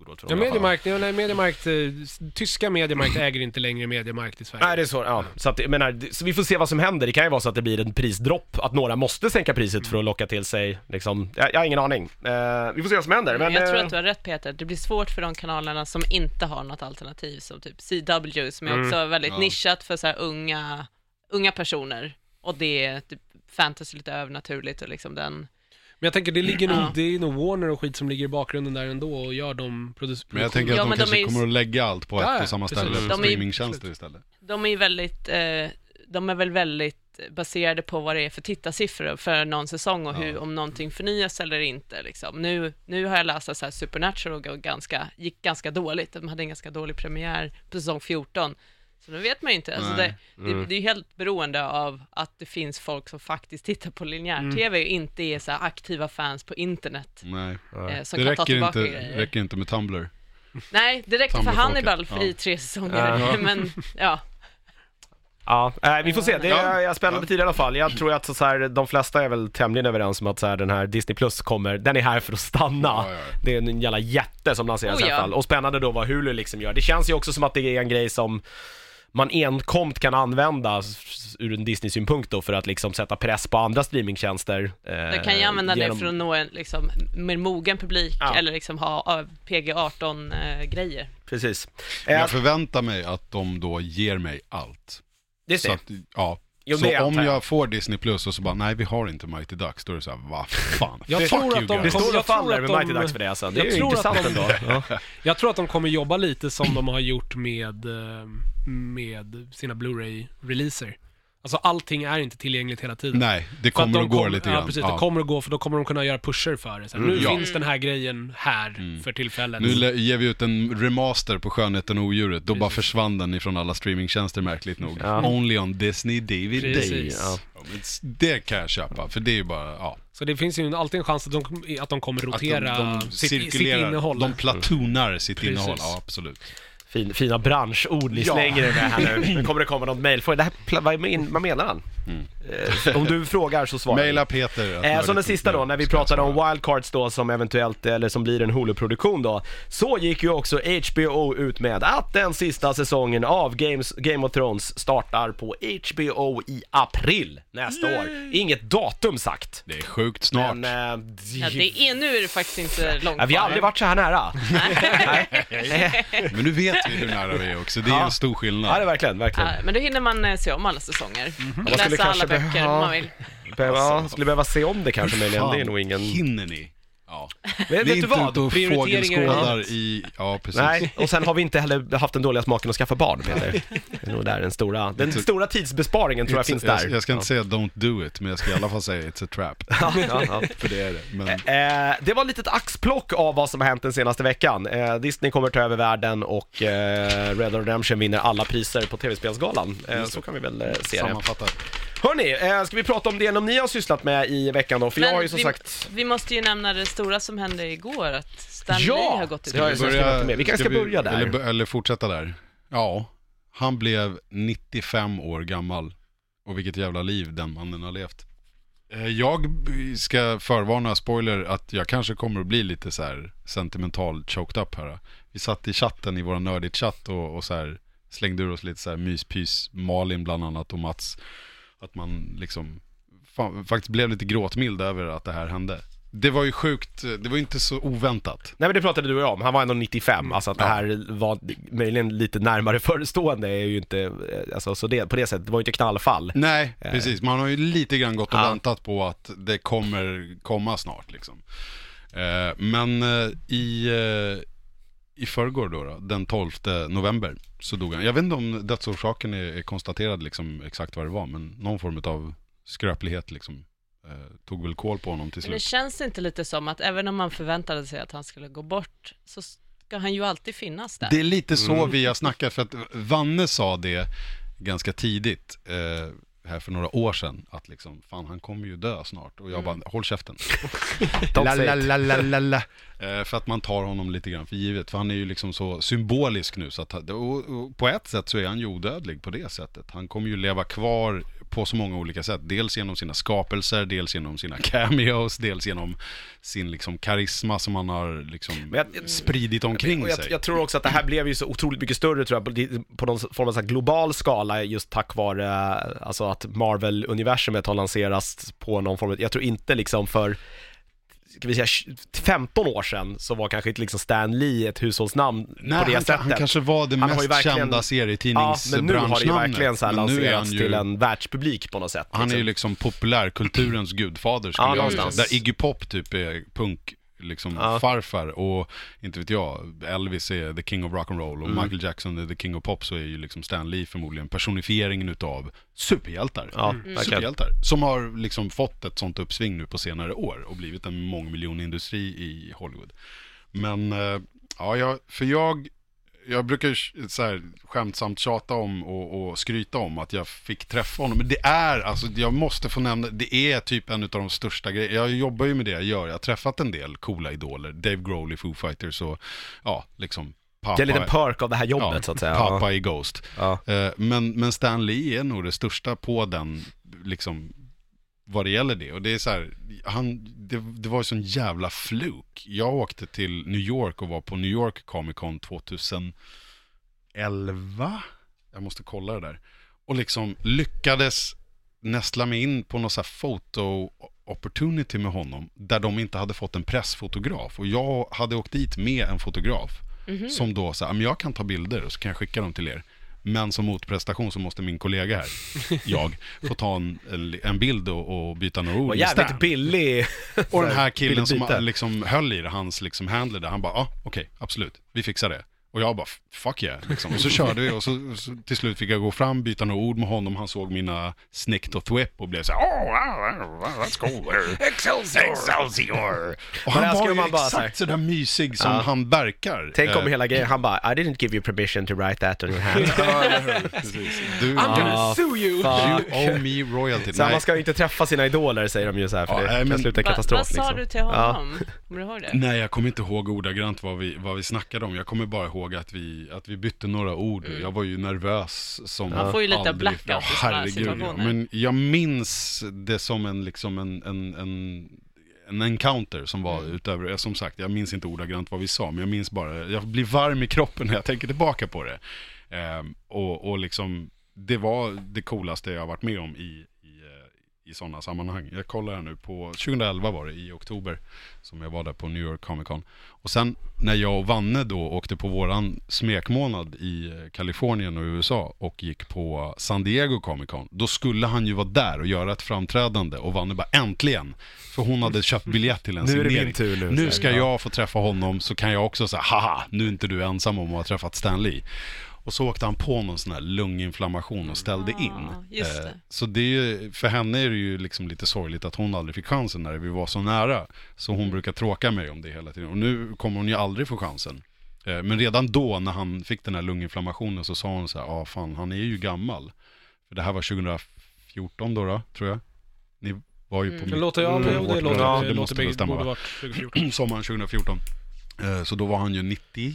jag tror för
Ja. Mediamarkt, ja, nej, Mediamarkt, eh, tyska Mediamarkt äger inte längre Mediamarkt i Sverige.
Nej det är så, ja. Så, att, jag menar, det- så vi får se vad som händer. Det kan ju vara så att det blir en prisdropp, att några måste sänka priset för att locka till sig, liksom, jag, jag har ingen aning. Eh, vi får se vad som händer. Men,
Men jag tror
eh,
att du har rätt Peter, det blir svårt för de kanalerna som inte har något alternativ, som typ CW, som är
Mm.
också väldigt
Ja.
nischat för så här unga, unga personer. Och det är typ fantasy lite övernaturligt och liksom den...
Men jag tänker, det ligger nog,
Ja.
det är nog Warner och skit som ligger i bakgrunden där ändå och gör de produ-
Men jag tänker
Ja,
att de
men de
kanske
är ju-
kommer att lägga allt på
Ja,
ett
ja,
och samma
precis.
ställe, på
De är ju-
streamingtjänster istället.
De är ju väldigt, eh, de är väl väldigt baserade på vad det är för tittarsiffror för någon säsong och hur,
Ja.
om någonting förnyas eller inte. Liksom. Nu, nu har jag läst att Supernatural går ganska, gick ganska dåligt. De hade en ganska dålig premiär på säsong 14. Så nu vet man ju inte. Alltså det, det,
Mm.
det är ju helt beroende av att det finns folk som faktiskt tittar på linjär-tv och inte är så här aktiva fans på internet.
Nej.
Eh, som
Det
kan ta
räcker
tillbaka
inte,
grejer.
räcker inte med Tumblr.
Nej, det räcker för. Hannibal för
Ja.
i tre säsonger.
Ja.
Men ja,
Ja, eh, vi får se. Det är,
Ja.
ja. spännande tid i alla fall. Jag tror att så, så här, de flesta är väl tämligen överens om att så här, den här Disney Plus kommer, den är här för att stanna.
Ja, ja, ja.
Det är en jävla jätte som lanseras
Oh,
i alla fall. Och spännande då vad Hulu liksom gör. Det känns ju också som att det är en grej som man enkomt kan använda ur en Disney-synpunkt då för att liksom sätta press på andra streamingtjänster. Eh,
Du kan ju använda det
genom-
för att nå en liksom, mer mogen publik
Ja.
eller liksom ha PG-18-grejer.
Precis.
Men
Eh,
Jag förväntar mig att de då ger mig allt.
det är
Så
det.
att, ja.
Jo,
så om
antar jag.
jag får Disney Plus och så bara, nej vi har inte Mighty Ducks, då är det såhär, vad fan.
Jag
Fuck
tror
you
att de
Det
guys.
står och
jag tror
faller
att
med
de-
Mighty Ducks för det alltså. Det
jag
är ju
tror att
intressant
de-
ändå. Ja.
Jag tror att de kommer jobba lite som de har gjort med, eh, med sina Blu-ray-releaser. Alltså allting är inte tillgängligt hela tiden.
Nej, det
att
kommer
de
att gå
kom-
lite
Ja,
grann.
precis.
Ja.
Det kommer att gå, för då kommer de kunna göra pusher för det. Så här,
Mm.
nu
Ja.
finns den här grejen här för tillfället.
Nu ger vi ut en remaster på Skönheten och odjuret, då bara
Precis.
försvann den ifrån alla streamingtjänster märkligt nog.
Ja.
Only on Disney DVD.
Precis.
Ja.
Ja, Det kan jag köpa, för det är ju bara, ja.
Så det finns ju alltid en chans att de, att de kommer
Att
rotera
de, de
sitt, sitt innehåll.
de platoonar sitt
Precis.
innehåll, ja absolut.
Fin, fina branschord ni
Ja.
slänger er med här nu. Nu kommer det komma något pla- vad, men- vad menar han? Eh, om du frågar så svarar.
Maila Peter.
Eh, som den sista då, när vi pratade om wildcards då som eventuellt, eller som blir en Hulu-produktion då, så gick ju också HBO ut med att den sista säsongen av Games, Game of Thrones startar på HBO i april nästa år. Inget datum sagt.
Det är sjukt snart.
Men, eh,
Ja, det är, nu är det faktiskt inte långt
ja, vi har aldrig varit så här nära.
Men nu vet vi hur nära vi är också, det är
Ja.
en stor
Ja, det
skillnad.
är verkligen, verkligen.
Ja, men då hinner man eh, se om alla säsonger.
Man skulle
Läsa
kanske
alla böcker
behöva-
man vill.
Behöva, skulle behöva se om det kanske möjligen, det är nog ingen...
hinner ni? Ja. Vi är
vet du
inte
vad?
och
Prioriteringar är
fågelskådar
allt.
i, ja precis.
Nej, och sen har vi inte heller haft den dåliga smaken att skaffa barn Peter. Det är nog där den stora, den stora tidsbesparingen tror jag finns
jag,
där.
jag ska inte säga don't do it, men jag ska i alla fall säga it's a trap.
Ja, ja, ja.
För det är det. Men
Eh, det var ett litet axplock av vad som har hänt den senaste veckan. Eh, Disney kommer ta över världen och eh, Red Dead Redemption vinner alla priser på TV-spelsgalan. Eh, så kan vi väl eh, se det.
sammanfattar.
Hörni, eh, ska vi prata om det som ni har sysslat med i veckan då? För jag har ju som
vi,
sagt...
vi måste ju nämna det stora som hände igår, att Stan Lee har gått i
det har jag
döden.
ju skrivit med. Vi kanske ska börja där.
Eller, eller fortsätta där. Ja, han blev 95 år gammal. Och vilket jävla liv den mannen har levt. Eh, Jag b- ska förvarna, spoiler, att jag kanske kommer att bli lite så här sentimental choked up här. Vi satt i chatten i vår nördigt chatt och, och så här slängde ur oss lite så här myspys, Malin bland annat och Mats. Att man liksom fan, faktiskt blev lite gråtmild över att det här hände. Det var ju sjukt, det var ju inte så oväntat.
Nej men det pratade du och jag om, han var ändå 95, alltså att det här var möjligen lite närmare förestående är ju inte, eh, alltså så det, på det sättet, det var ju inte knallfall.
Nej, precis. Man har ju lite grann gått och
Ja.
väntat på att det kommer komma snart liksom. Eh, men eh, i, eh, i förrgår då, då, den 12 november, så dog han. Jag vet inte om dödsorsaken är, är konstaterad liksom exakt vad det var, men någon form av skröplighet liksom. Eh, tog väl koll på honom till
Men det
slut.
känns inte lite som att även om man förväntade sig att han skulle gå bort, så ska han ju alltid finnas där.
Det är lite så
Mm.
vi har snackat, för att Vanne sa det ganska tidigt, eh, här för några år sedan, att liksom, fan han kommer ju dö snart. Och jag bara, håll käften. La, la, la, la. Eh, För att man tar honom lite grann för givet, för han är ju liksom så symbolisk nu. Så att, och, och på ett sätt så är han ju odödlig på det sättet. Han kommer ju leva kvar på så många olika sätt. Dels genom sina skapelser, dels genom sina cameos, dels genom sin liksom karisma som han har liksom
Men jag-
spridit omkring
jag,
sig.
jag tror också att det här blev ju så otroligt mycket större tror jag, på, på någon form av så global skala just tack vare alltså att Marvel-universumet har lanserats på någon form av, jag tror inte liksom för ska vi säga 15 år sedan så var kanske inte liksom Stan Lee ett hushållsnamn
Nej,
på det
han,
sättet.
han kanske var det
Han
mest
verkligen-
kända
ja,
serietidningsbranschnamnet.
men nu har det ju verkligen så här lanserats
ju-
till en världspublik på något sätt.
Han är ju
liksom.
liksom populärkulturens gudfader skulle
Ja,
jag säga. Där Iggy Pop typ är punk, liksom
Ja.
farfar och inte vet jag, Elvis är the king of rock'n'roll
Mm.
och Michael Jackson är the king of pop så är ju liksom Stan Lee förmodligen personifieringen utav superhjältar.
Ja, verkligen.
Superhjältar. Som har liksom fått ett sånt uppsving nu på senare år och blivit en mångmiljonindustri i Hollywood. Men, eh, ja, jag, för jag, jag brukar så här skämtsamt tjata om och, och skryta om att jag fick träffa honom. Men det är, alltså jag måste få nämna, det är typ en av de största grejerna. Jag jobbar ju med det jag gör. Jag har träffat en del coola idoler. Dave Grohl i Foo Fighters och ja, liksom pappa.
Det är en liten perk av det här jobbet så att säga.
Pappa i Ghost.
Ja.
Eh, Men, men Stan Lee är nog det största på den, liksom, vad det gäller det. Och det är så här, han, det, det var ju sån jävla fluk. Jag åkte till New York och var på New York Comic Con 2011. Jag måste kolla det där. Och liksom lyckades nästla mig in på någon så här foto opportunity med honom. Där de inte hade fått en pressfotograf. Och jag hade åkt dit med en fotograf. Som då sa, jag kan ta bilder och så kan jag skicka dem till er. Men som motprestation så måste min kollega här, jag, få ta en, en bild och, och byta några ord Stan.
jävligt billig.
Och den här killen som liksom höll i det, hans liksom handler där, han bara, ja ah, okej, absolut, vi fixar det. Och jag bara, fuck yeah, liksom. Och så körde vi och så, så till slut fick jag gå fram, byta några ord med honom, han såg mina snikt och thwip och blev så här, oh, wow, wow, that's cool. Excelsior! Excelsior! Och han var ju
man bara
exakt sådär mysig som
Ja.
han verkar.
Tänk om
Eh,
hela grejen, han bara I didn't give you permission to write that on your hand.
Ja. Du,
I'm gonna
Ah,
sue you!
fuck.
you owe me royalty.
Så man ska ju inte träffa sina idoler säger de ju så här, för
Ja,
det
nej,
kan
men-
sluta
Va,
katastrof
vad sa
liksom.
du till honom? Kommer du ihåg det?
Nej, jag kommer inte ihåg ordagrant vad vi, vad vi snackade om. Jag kommer bara ihåg att vi, att vi bytte några ord. Jag var ju nervös som
Man får ju lite
aldrig.
blackout
ja, herregud, ja. Men jag minns det som en, liksom en, en, en, en encounter som var
Mm.
utöver, som sagt, jag minns inte ordagrant vad vi sa, men jag minns bara, jag blir varm i kroppen när jag tänker tillbaka på det. Ehm, och, och liksom, det var det coolaste jag har varit med om i, i, sådana sammanhang. Jag kollar här nu på, 2011 var det, i oktober, som jag var där på New York Comic Con. Och sen när jag och Vanne då åkte på våran smekmånad i eh, Kalifornien och USA och gick på San Diego Comic Con, då skulle han ju vara där och göra ett framträdande och Vanne bara äntligen, för hon hade köpt biljett till en
Nu är det
signering.
min tur nu,
Nu ska jag få träffa honom så kan jag också säga, haha, nu är inte du ensam om att ha träffat Stan Lee. Och så åkte han på någon sån här lunginflammation och ställde in.
Ah, just
Eh,
det.
Så det är ju, för henne är det ju liksom lite sorgligt att hon aldrig fick chansen när vi var så nära. Så
Mm.
hon brukar tråka mig om det hela tiden. Och nu kommer hon ju aldrig få chansen. Eh, Men redan då när han fick den här lunginflammationen så sa hon så här, ja ah, fan han är ju gammal. För det här var 2014 då, då tror jag. Ni var ju på
Mm.
mitt-
Det låter, ja,
på
det, det låter,
Ja,
det
det
låter
måste väl
bägge,
stämma
borde
va?
varit 2014.
sommaren 2014. Eh, Så då var han ju 90...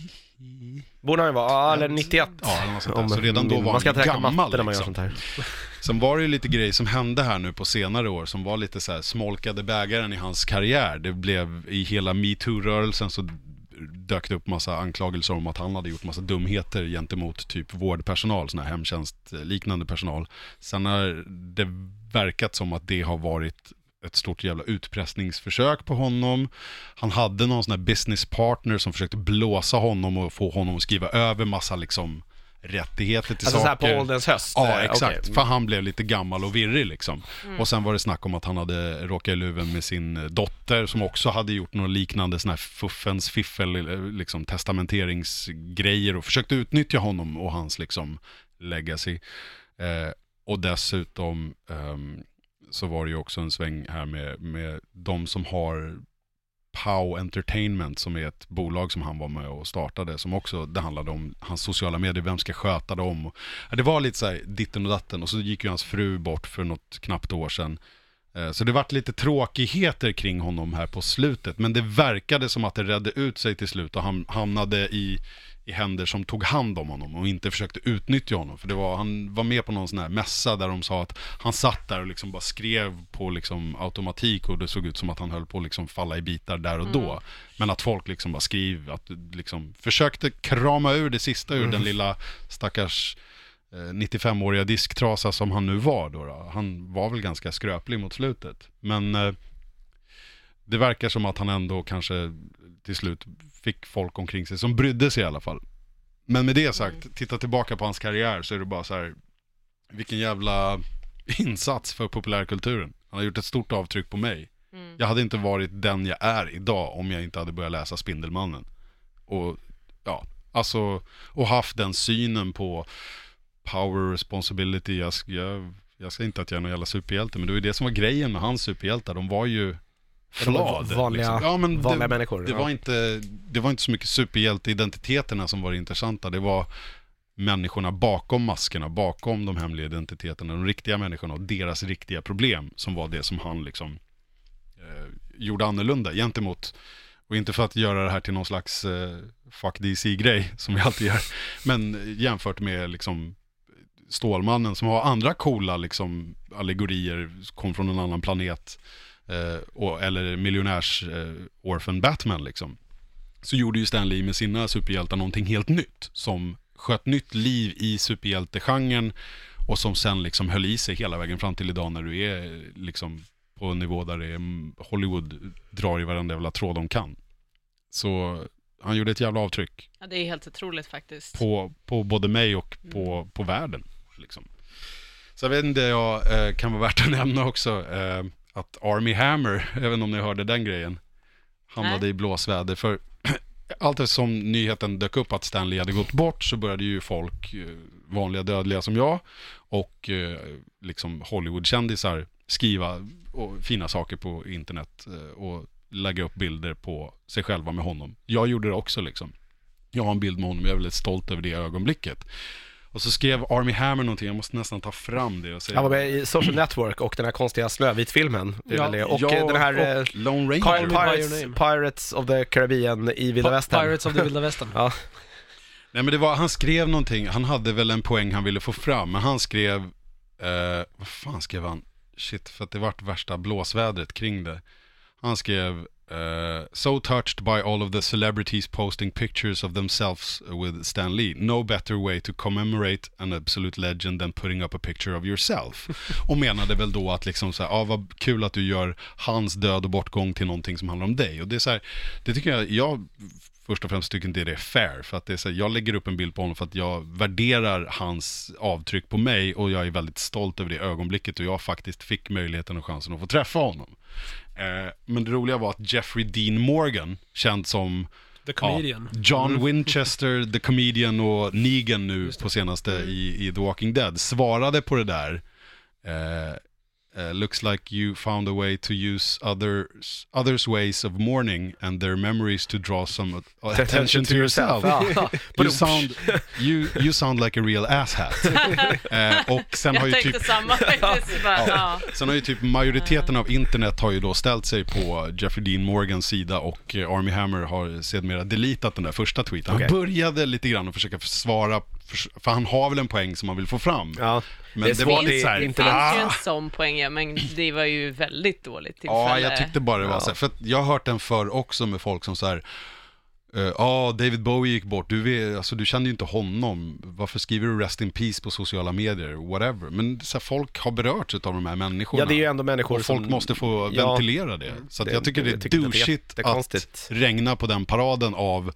Borde han ju vara, ja, eller 91.
Ja, eller något sånt där. Så redan då var
man ska
han
räkna
gammal
när man gör
liksom.
sånt här.
Sen var det ju lite grejer som hände här nu på senare år som var lite så här smolkade bägaren i hans karriär. Det blev i hela metoo-rörelsen så dök det upp massa anklagelser om att han hade gjort massa dumheter gentemot typ vårdpersonal, sån här hemtjänstliknande personal. Sen har det verkat som att det har varit ett stort jävla utpressningsförsök på honom. Han hade någon sån här business partner som försökte blåsa honom och få honom att skriva över massa liksom rättigheter till
Alltså såhär på
saker.
ålderns höst?
Ja,
eh,
exakt.
okej.
För han blev lite gammal och virrig liksom. Och sen var det snack om att han hade råkat i luven med sin eh, dotter som också hade gjort något liknande sån här fuffens fiffel, eh, liksom testamenteringsgrejer och försökte utnyttja honom och hans liksom legacy. Eh, och dessutom ehm, så var det ju också en sväng här med, med de som har Pow Entertainment som är ett bolag som han var med och startade som också, det handlade om hans sociala medier, vem ska sköta dem? Och, det var lite så här ditten och datten och så gick ju hans fru bort för något knappt år sedan. Eh, så det vart lite tråkigheter kring honom här på slutet, men det verkade som att det redde ut sig till slut och han hamnade i, i händer som tog hand om honom och inte försökte utnyttja honom. För det var, han var med på någon sån här mässa där de sa att han satt där och liksom bara skrev på liksom automatik och det såg ut som att han höll på att liksom falla i bitar där och då. Men att folk liksom bara skrev, att liksom försökte krama ur det sista ur den lilla stackars eh, 95-åriga disktrasa som han nu var då, då. Han var väl ganska skröplig mot slutet. Men eh, det verkar som att han ändå kanske till slut fick folk omkring sig som brydde sig i alla fall. Men med det sagt, titta tillbaka på hans karriär så är det bara så här, vilken jävla insats för populärkulturen. Han har gjort ett stort avtryck på mig.
Mm.
Jag hade inte varit den jag är idag om jag inte hade börjat läsa Spindelmannen. Och ja, alltså, och haft den synen på power, responsibility. Jag, ska- jag, jag säger inte att jag är någon jävla superhjälte, men det var ju det som var grejen med hans superhjältar. De var ju
Var
flawed.
vanliga-
liksom. ja, men
vanliga
det,
människor,
Det,
ja.
var inte, det var inte så mycket superhjälteidentiteterna som var det intressanta. Det var människorna bakom maskerna, bakom de hemliga identiteterna, de riktiga människorna och deras riktiga problem som var det som han liksom eh, gjorde annorlunda gentemot, och inte för att göra det här till någon slags eh, fuck DC-grej som vi alltid gör, men jämfört med liksom Stålmannen som har andra coola liksom allegorier, kom från en annan planet, eh, eller miljonärs eh, Batman liksom. Så gjorde ju Stan Lee med sina superhjältar någonting helt nytt, som sköt nytt liv i superhjältegenren och som sen liksom höll i sig hela vägen fram till idag när du är liksom på en nivå där det är mm, Hollywood drar i varenda jävla tråd de kan. Så han gjorde ett jävla avtryck
Ja, det är helt otroligt faktiskt.
på, på både mig och på, på världen. Liksom. Så jag vet inte, jag eh, kan vara värt att nämna också eh, att Army Hammer, även om ni hörde den grejen, hamnade
Nej.
i blåsväder. För allt eftersom nyheten dök upp att Stanley hade gått bort så började ju folk, eh, vanliga dödliga som jag, och eh, liksom Hollywoodkändisar skriva fina saker på internet eh, och lägga upp bilder på sig själva med honom. Jag gjorde det också liksom. Jag har en bild med honom, jag är väldigt stolt över det ögonblicket. Och så skrev Army Hammer någonting, jag måste nästan ta fram det och säga.
Han var med i Social Network och den här konstiga Snövit-filmen.
Ja.
Och
Ja,
eh, den här eh,
och Lone
Car-
Ranger.
Pirates. Pirates of the Caribbean i Vilda Västern.
Pirates of the Vilda Västern.
Ja.
Nej men det var, han skrev någonting, han hade väl en poäng han ville få fram, men han skrev, eh, vad fan skrev han? Shit, för att det vart värsta blåsvädret kring det. Han skrev, eh, So touched by all of the celebrities posting pictures of themselves with Stan Lee. No better way to commemorate an absolute legend than putting up a picture of yourself. Och menade väl då att liksom så här, ah, vad kul att du gör hans död och bortgång till någonting som handlar om dig. Och det är så här, det tycker jag, jag först och främst tycker inte det är fair. För att det är så här, jag lägger upp en bild på honom för att jag värderar hans avtryck på mig och jag är väldigt stolt över det ögonblicket och jag faktiskt fick möjligheten och chansen att få träffa honom. Eh, men det roliga var att Jeffrey Dean Morgan, känd som
The Comedian.
Ja, John Winchester, The Comedian och Negan nu på senaste i, i The Walking Dead, svarade på det där. Eh, eh, looks like you found a way to use others, others ways of mourning and their memories to draw some at- attention to yourself.
Ja.
You sound, you, you sound like a real asshat. eh, och sen har
Jag
ju
tänkte
typ
samma faktiskt. Bara, ja.
Sen har ju typ majoriteten av internet har ju då ställt sig på Jeffrey Dean Morgans sida och eh, Army Hammer har sedermera deletat den där första tweeten.
Okej.
Han började lite grann att försöka försvara, förs- för han har väl en poäng som han vill få fram.
Ja.
Men
det
det, var lite så här,
ju
ah,
en sån poäng, ja, men det var ju väldigt dåligt tillfälle.
Ja, jag tyckte bara det var
Ja.
så här, för jag har hört den förr också med folk som så här, eh, Ja, David Bowie gick bort, du, vet, alltså, du kände ju inte honom, varför skriver du Rest in Peace på sociala medier, whatever. Men så här, folk har berörts av de här människorna.
Ja, det är ju ändå människor
och folk
som...
måste få
Ja.
ventilera det. Så att
Det-
jag tycker det
det är
douchigt att regna på den paraden av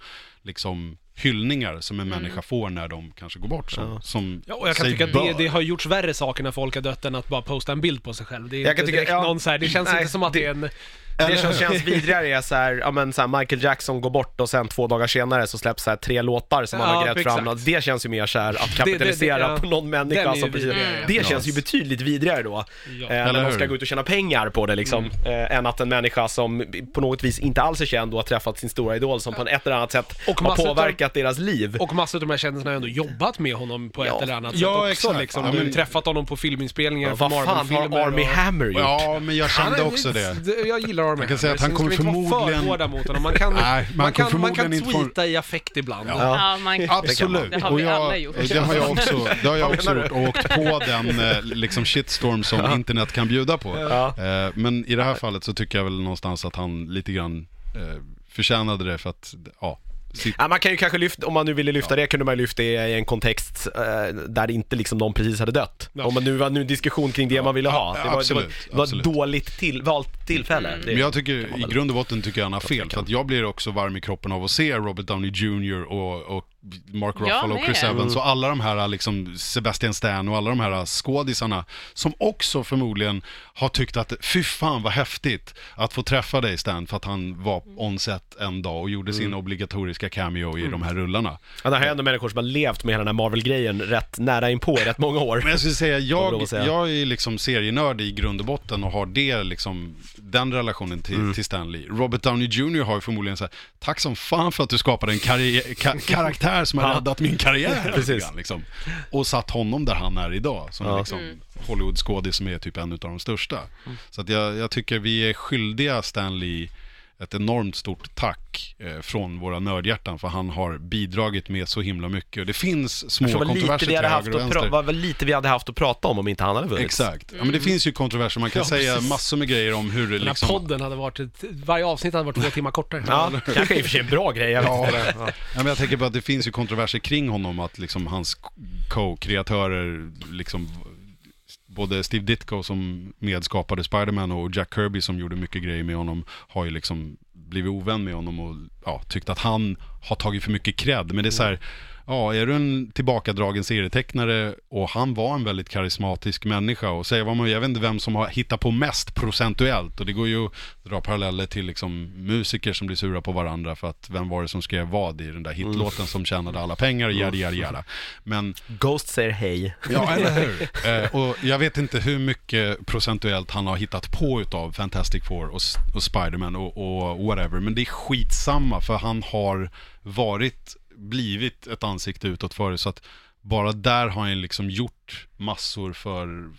liksom hyllningar som en
Mm.
människa får när de kanske går bort. Som,
Ja.
som
Ja, och jag kan tycka att det, det har gjorts värre saker när folk har dött än att bara posta en bild på sig själv. Det är
Jag
inte
kan tycka- ja.
någon så här, det känns
Nej,
inte som att det är en...
Det som känns vidrigare är så här, ja men så här, Michael Jackson går bort och sen två dagar senare så släpps så här tre låtar som han
Ja,
har grävt fram.
exakt.
Det känns ju mer så här att kapitalisera
det- ja.
på någon människa som precis,
vidrigare.
Det känns ju betydligt vidrigare då.
Ja.
Eh, när de ska gå ut och tjäna pengar på det liksom. Eh, än att en människa som på något vis inte alls är känd och har träffat sin stora idol som på ett eller annat sätt
Och
har
massor av-
påverkat deras liv.
Och massor av de här kändisarna har ändå jobbat med honom på
Ja.
ett eller annat
Ja,
sätt också.
exakt.
Liksom.
Ja,
Du har
men-
träffat honom på filminspelningar
Ja,
för
vad fan har Army
och...
Hammer gjort?
Ja, men jag kände också det.
Jag gillar Army
Jag kan säga att han kommer
inte
förmodligen-
för hårda mot honom. Man kan,
Nej, man
man kan, man kan
förmodligen inte
tweeta i affekt ibland.
Ja.
Ja, man,
Absolut.
Det har
och
vi
jag,
alla gjort.
Det har jag också, det har jag också gjort och åkt på den eh, liksom shitstorm som internet kan bjuda på.
Ja.
Eh, Men i det här fallet så tycker jag väl någonstans att han lite grann eh, förtjänade det för att, ja,
Ja, man kan ju kanske lyfta, om man nu ville lyfta det kunde man ju lyfta det i en kontext eh, där inte liksom någon precis hade dött.
Ja.
Om man nu var nu en diskussion kring det man ville ha.
Ja,
Det var,
absolut,
det var, det var ett dåligt till, valt tillfälle. Det,
Men jag tycker, i grund och botten tycker jag han har fel. För att jag blir också varm i kroppen av att se Robert Downey Jr. och, och Mark Ruffalo och Chris. Evans
Mm.
och alla de här, liksom Sebastian Stan och alla de här skådisarna som också förmodligen har tyckt att fy fan vad häftigt att få träffa dig Stan för att han var on set en dag och gjorde
Mm.
sin obligatoriska cameo i de här rullarna.
Ja, det här är ändå människor som har levt med hela den här Marvel-grejen rätt nära inpå i rätt många år.
Men jag skulle säga, jag,
säga.
jag är liksom serienörd i grund och botten och har det liksom, den relationen till,
Mm.
till Stanley. Robert Downey Jr har ju förmodligen så här, tack som fan för att du skapade en karriär, ka, karaktär som har
Ja.
räddat min karriär.
Precis.
grann, Liksom. Och satt honom där han är idag, som
Ja.
liksom Hollywood-skådis som är typ en av de största.
Mm.
Så att jag, jag tycker vi är skyldiga Stanley ett enormt stort tack eh, från våra nördhjärtan för han har bidragit med så himla mycket. Och det finns små
Det var lite,
kontroverser
vi
till
hade haft
höger och vänster.
var lite vi hade haft att prata om om inte han hade vunnits.
Exakt. Ja, men det finns ju kontroverser, man kan
Ja,
säga
precis.
massor med grejer om hur det
Den här
liksom...
podden hade varit, ett, varje avsnitt hade varit två timmar kortare.
Ja, kanske i och för sig en bra grej, jag
Ja.
inte. Ja.
Ja, men jag tänker på att det finns ju kontroverser kring honom, att liksom hans co-kreatörer, liksom både Steve Ditko som medskapade Spider-Man och Jack Kirby som gjorde mycket grejer med honom, har ju liksom blivit ovän med honom och ja, tyckt att han har tagit för mycket cred. Men det är så här, mm ja, är du en tillbakadragen serietecknare och han var en väldigt karismatisk människa och säga vad man, jag vet inte vem som har hittat på mest procentuellt och det går ju att dra paralleller till liksom musiker som blir sura på varandra för att vem var det som skrev vad i den där hitlåten som tjänade alla pengar, yada yada yada. Men
Ghost säger hej.
Ja, eller hur? Eh, och jag vet inte hur mycket procentuellt han har hittat på utav Fantastic Four och, och Spiderman och, och whatever. Men det är skitsamma för han har varit, blivit ett ansikte utåt för det. Så att bara där har han liksom gjort massor för,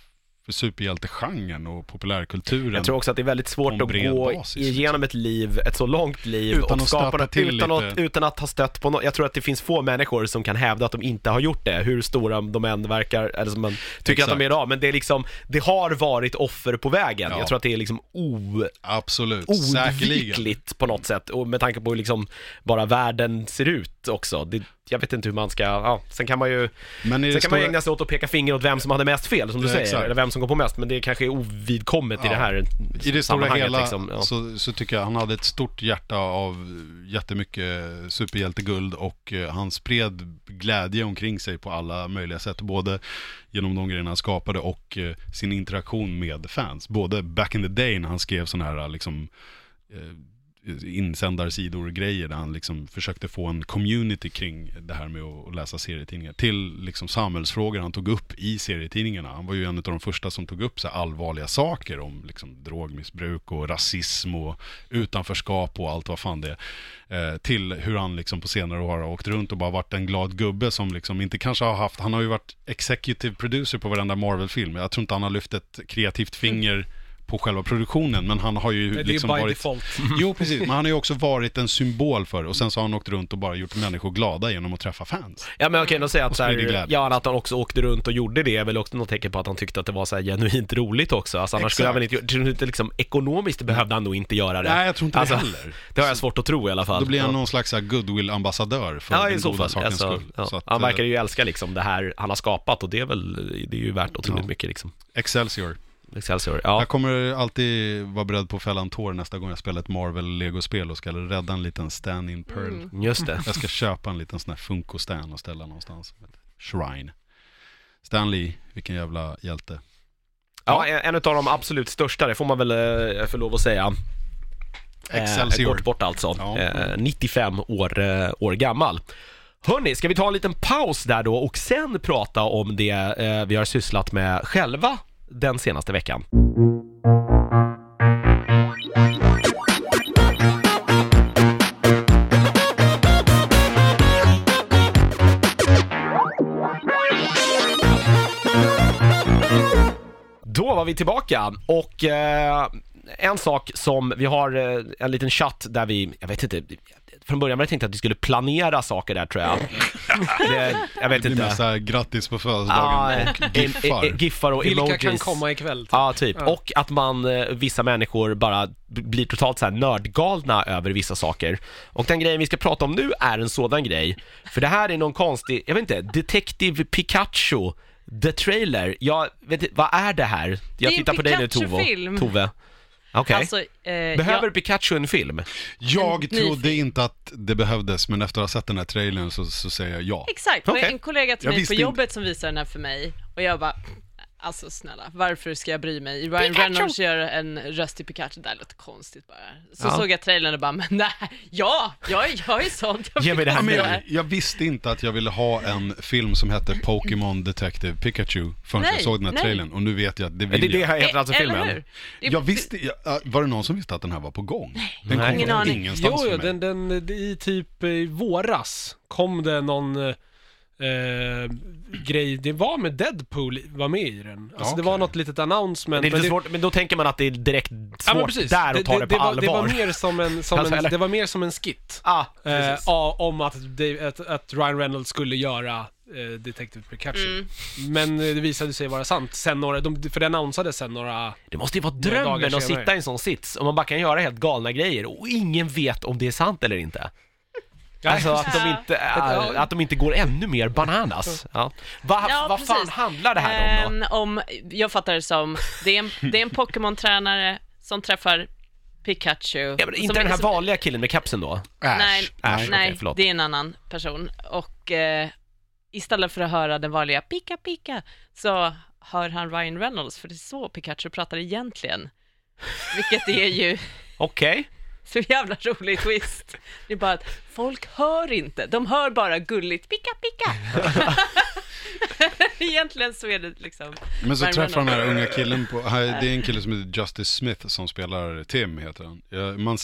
för superhjältegenren och populärkulturen.
Jag tror också att det är väldigt svårt att gå
basis,
igenom ett liv, ett så långt liv
Utan
och
att
skapa något,
till
utan, att, utan att ha stött på något. Jag tror att det finns få människor som kan hävda att de inte har gjort det, hur stora de än verkar, eller som man tycker att de är
Exakt.
idag. Men det är liksom, det har varit offer på vägen.
Ja.
Jag tror att det är liksom o,
Absolut,
oundvikligt på något sätt. Och med tanke på hur liksom bara världen ser ut också. Det, jag vet inte hur man ska, ja, sen kan man ju Sen kan man ju
stora-
ägna sig åt att peka finger åt vem som hade mest fel, som du säger,
exakt.
eller vem som går på mest, men det kanske är ovidkommet i det här
I det stora hela
liksom. ja.
så, så tycker jag han hade ett stort hjärta av jättemycket superhjälteguld och eh, han spred glädje omkring sig på alla möjliga sätt. Både genom de grejerna han skapade och eh, sin interaktion med fans. Både back in the day när han skrev sådana här liksom eh, insändarsidor-grejer där han liksom försökte få en community kring det här med att läsa serietidningar. Till liksom samhällsfrågor han tog upp i serietidningarna. Han var ju en av de första som tog upp så allvarliga saker om liksom drogmissbruk och rasism och utanförskap och allt vad fan det är. Eh, till hur han liksom på senare år har åkt runt och bara varit en glad gubbe som liksom inte kanske har haft, han har ju varit executive producer på varenda Marvel-film. Jag tror inte han har lyft ett kreativt finger på själva produktionen, men han har ju
Det är
liksom
by
varit...
default.
Jo, precis. Men han har ju också varit en symbol för det. Och sen så har han åkt runt och bara gjort människor glada genom att träffa fans.
Ja men okej, då säger jag att så här, ja, att han också åkte runt och gjorde det är väl också något tecken på att han tyckte att det var så här genuint roligt också. Alltså annars skulle han väl inte, tror inte liksom ekonomiskt behövde han nog inte göra det.
Nej, jag tror inte
Alltså,
det heller.
Det har jag svårt att tro i alla fall.
Då blir han
ja.
någon slags goodwill-ambassadör för
Ja,
den goda
fall.
sakens
Alltså,
skull.
ja.
Så att,
han verkar
eh,
ju älska liksom det här han har skapat och det är väl, det är ju värt otroligt
Ja.
mycket liksom.
Excelsior.
Excelsior, ja.
Jag kommer alltid vara beredd på att fälla en tår nästa gång jag spelar ett Marvel-legospel och ska rädda en liten stand-in pearl.
Mm.
Just det.
Jag ska köpa en liten sån här Funko-stand och ställa någonstans. Shrine. Stanley, vilken jävla hjälte.
Ja, en, en av de absolut största, det får man väl eh, för lov att säga.
Excelsior.
Eh, kort bort alltså.
Ja.
Eh, 95 år, eh, år gammal. Hörni, ska vi ta en liten paus där då och sen prata om det eh, vi har sysslat med själva den senaste veckan? Då var vi tillbaka och eh, en sak som vi har eh, en liten chatt där vi, jag vet inte, från början var det tänkt att vi skulle planera saker där tror jag. Det, jag vet
Det blir
inte.
mest så här, grattis på
Ja,
födelsedagen och
eh,
giffar.
eh, giffar och
Vilka
emojis.
kan komma ikväll? typ?
Ja, typ.
Ja.
Och att man, eh, vissa människor bara b- blir totalt så här nördgalna över vissa saker. Och den grejen vi ska prata om nu är en sådan grej. För det här är någon konstig, jag vet inte, Detective Pikachu, The Trailer. Jag vet inte, vad är det här? Jag
Det är en
tittar på dig nu Tove.
Pikachu-film.
Tove. Okej.
Alltså, eh,
Behöver
jag,
Pikachu en film?
Jag
en ny
trodde
film.
inte att det behövdes, men efter att ha sett den här trailern så, så säger jag ja.
exakt, okay. en kollega till
Jag
mig på
visste inte.
jobbet som visar den här för mig och jag bara Alltså snälla, varför ska jag bry mig? Ryan
Pikachu!
Reynolds gör en röst till Pikachu, det där låter konstigt bara. Så
Ja.
såg jag trailern och bara, men nej, ja, jag, jag är sånt, jag
Ge mig
vill
det här nu.
jag, jag visste inte att jag ville ha en film som hette Pokémon Detective Pikachu förrän jag
Nej,
såg den här
nej.
trailern och nu vet jag att det
Det är
vill
det
jag.
här heter alltså
Eller
filmen?
hur? Det-
Jag visste, jag, var det någon som visste att den här var på gång? Den
Nej.
kom
Ingen
från
aning.
ingenstans
Jo,
för
jo
mig.
den, den, i typ i våras kom det någon eh, grej, det var med Deadpool var med i den. Alltså det
okej.
var något litet announcement.
Det är
men
lite svårt, men då tänker man att det är direkt
Ja, men
svårt
precis.
där att ta det, på
var,
allvar.
Det var mer som en, som
Alltså,
en,
eller?
det var mer som en skit.
Ah,
Eh,
precis.
ja, om att, att, att Ryan Reynolds skulle göra eh, Detective Pikachu.
Mm.
Men eh, det visade sig vara sant. Sen några, de, för det annonsades sen några...
Det måste ju vara
dagar
drömmen att
senare.
sitta i en sån sits, om man bara kan göra helt galna grejer och ingen vet om det är sant eller inte. Alltså att de inte, äh, att de inte går ännu mer bananas. Ja. Va,
Ja,
vad fan handlar det här om då?
Ehm, om? Jag fattar det som, det är en, det är en Pokémon-tränare som träffar Pikachu.
Ja, men inte
som,
den här
som-
vanliga killen med kepsen då?
Äsch.
Nej,
Äsch,
nej
förlåt.
det är en annan person. Och eh, istället för att höra den vanliga pika pika så hör han Ryan Reynolds, för det är så Pikachu pratar egentligen. Vilket är ju
Okej.
så jävla rolig twist. Det är bara att folk hör inte, de hör bara gulligt pika pika. egentligen så är det liksom
Men så träffar den här unga killen på, det är en kille som heter Justice Smith som spelar Tim heter han. Jag, man,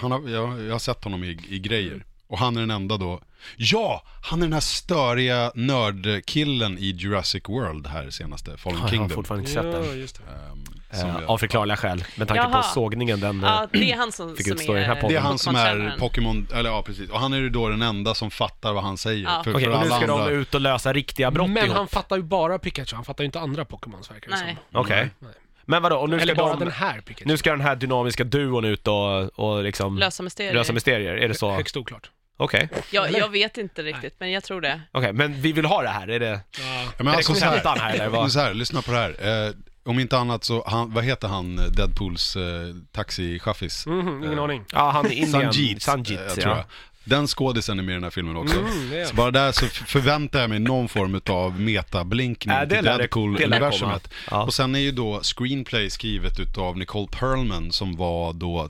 han har, jag, jag har sett honom i, i grejer. Och han är den enda då, ja! Han är den här störiga nördkillen i Jurassic World här senaste, Fallen
Jag har
Kingdom.
fortfarande inte sett
Ja,
den.
just det.
Som
Eh, av förklarliga skäl, med tanke på
Jaha.
sågningen den... eh,
Ja, det är han som,
Fick
som
utstå i den här
är
podden.
det är han som är. Pokémon, eller ja precis. Och han är ju då den enda som fattar vad han säger.
Ja.
För,
Okej,
för
och nu
alla
ska
andra...
de ut och lösa riktiga brott
Men
ihop.
han fattar ju bara Pikachu, han fattar ju inte andra Pokémons verkar det
Nej.
som.
Okej.
Nej.
Men vadå, och nu ska,
Eller bara
de,
den här Pikachu.
nu ska den här dynamiska duon ut och, och liksom
Lösa mysterier.
lösa mysterier? Är det så? Okej.
Högst oklart.
Okej,
Jag, jag vet inte riktigt, men jag tror det.
men vi vill ha det här, är det...
Ja.
Ja, men
Är det
alltså så här,
kontentan här, eller vad?
men så här, lyssna på det här. Eh, om inte annat så, han, vad heter han, Deadpools eh, taxichaffis?
Mhm, ingen
Eh,
aning.
Ja, han är Indien.
Sanjit,
Sanjit,
eh,
ja.
tror jag. Den skådisen är med i den här filmen också.
Mm,
Så bara där så förväntar jag mig någon form av metablinkning
Ja, det
till Deadpool-universumet.
Ja.
Och sen är ju då screenplay skrivet utav Nicole Perlman som var då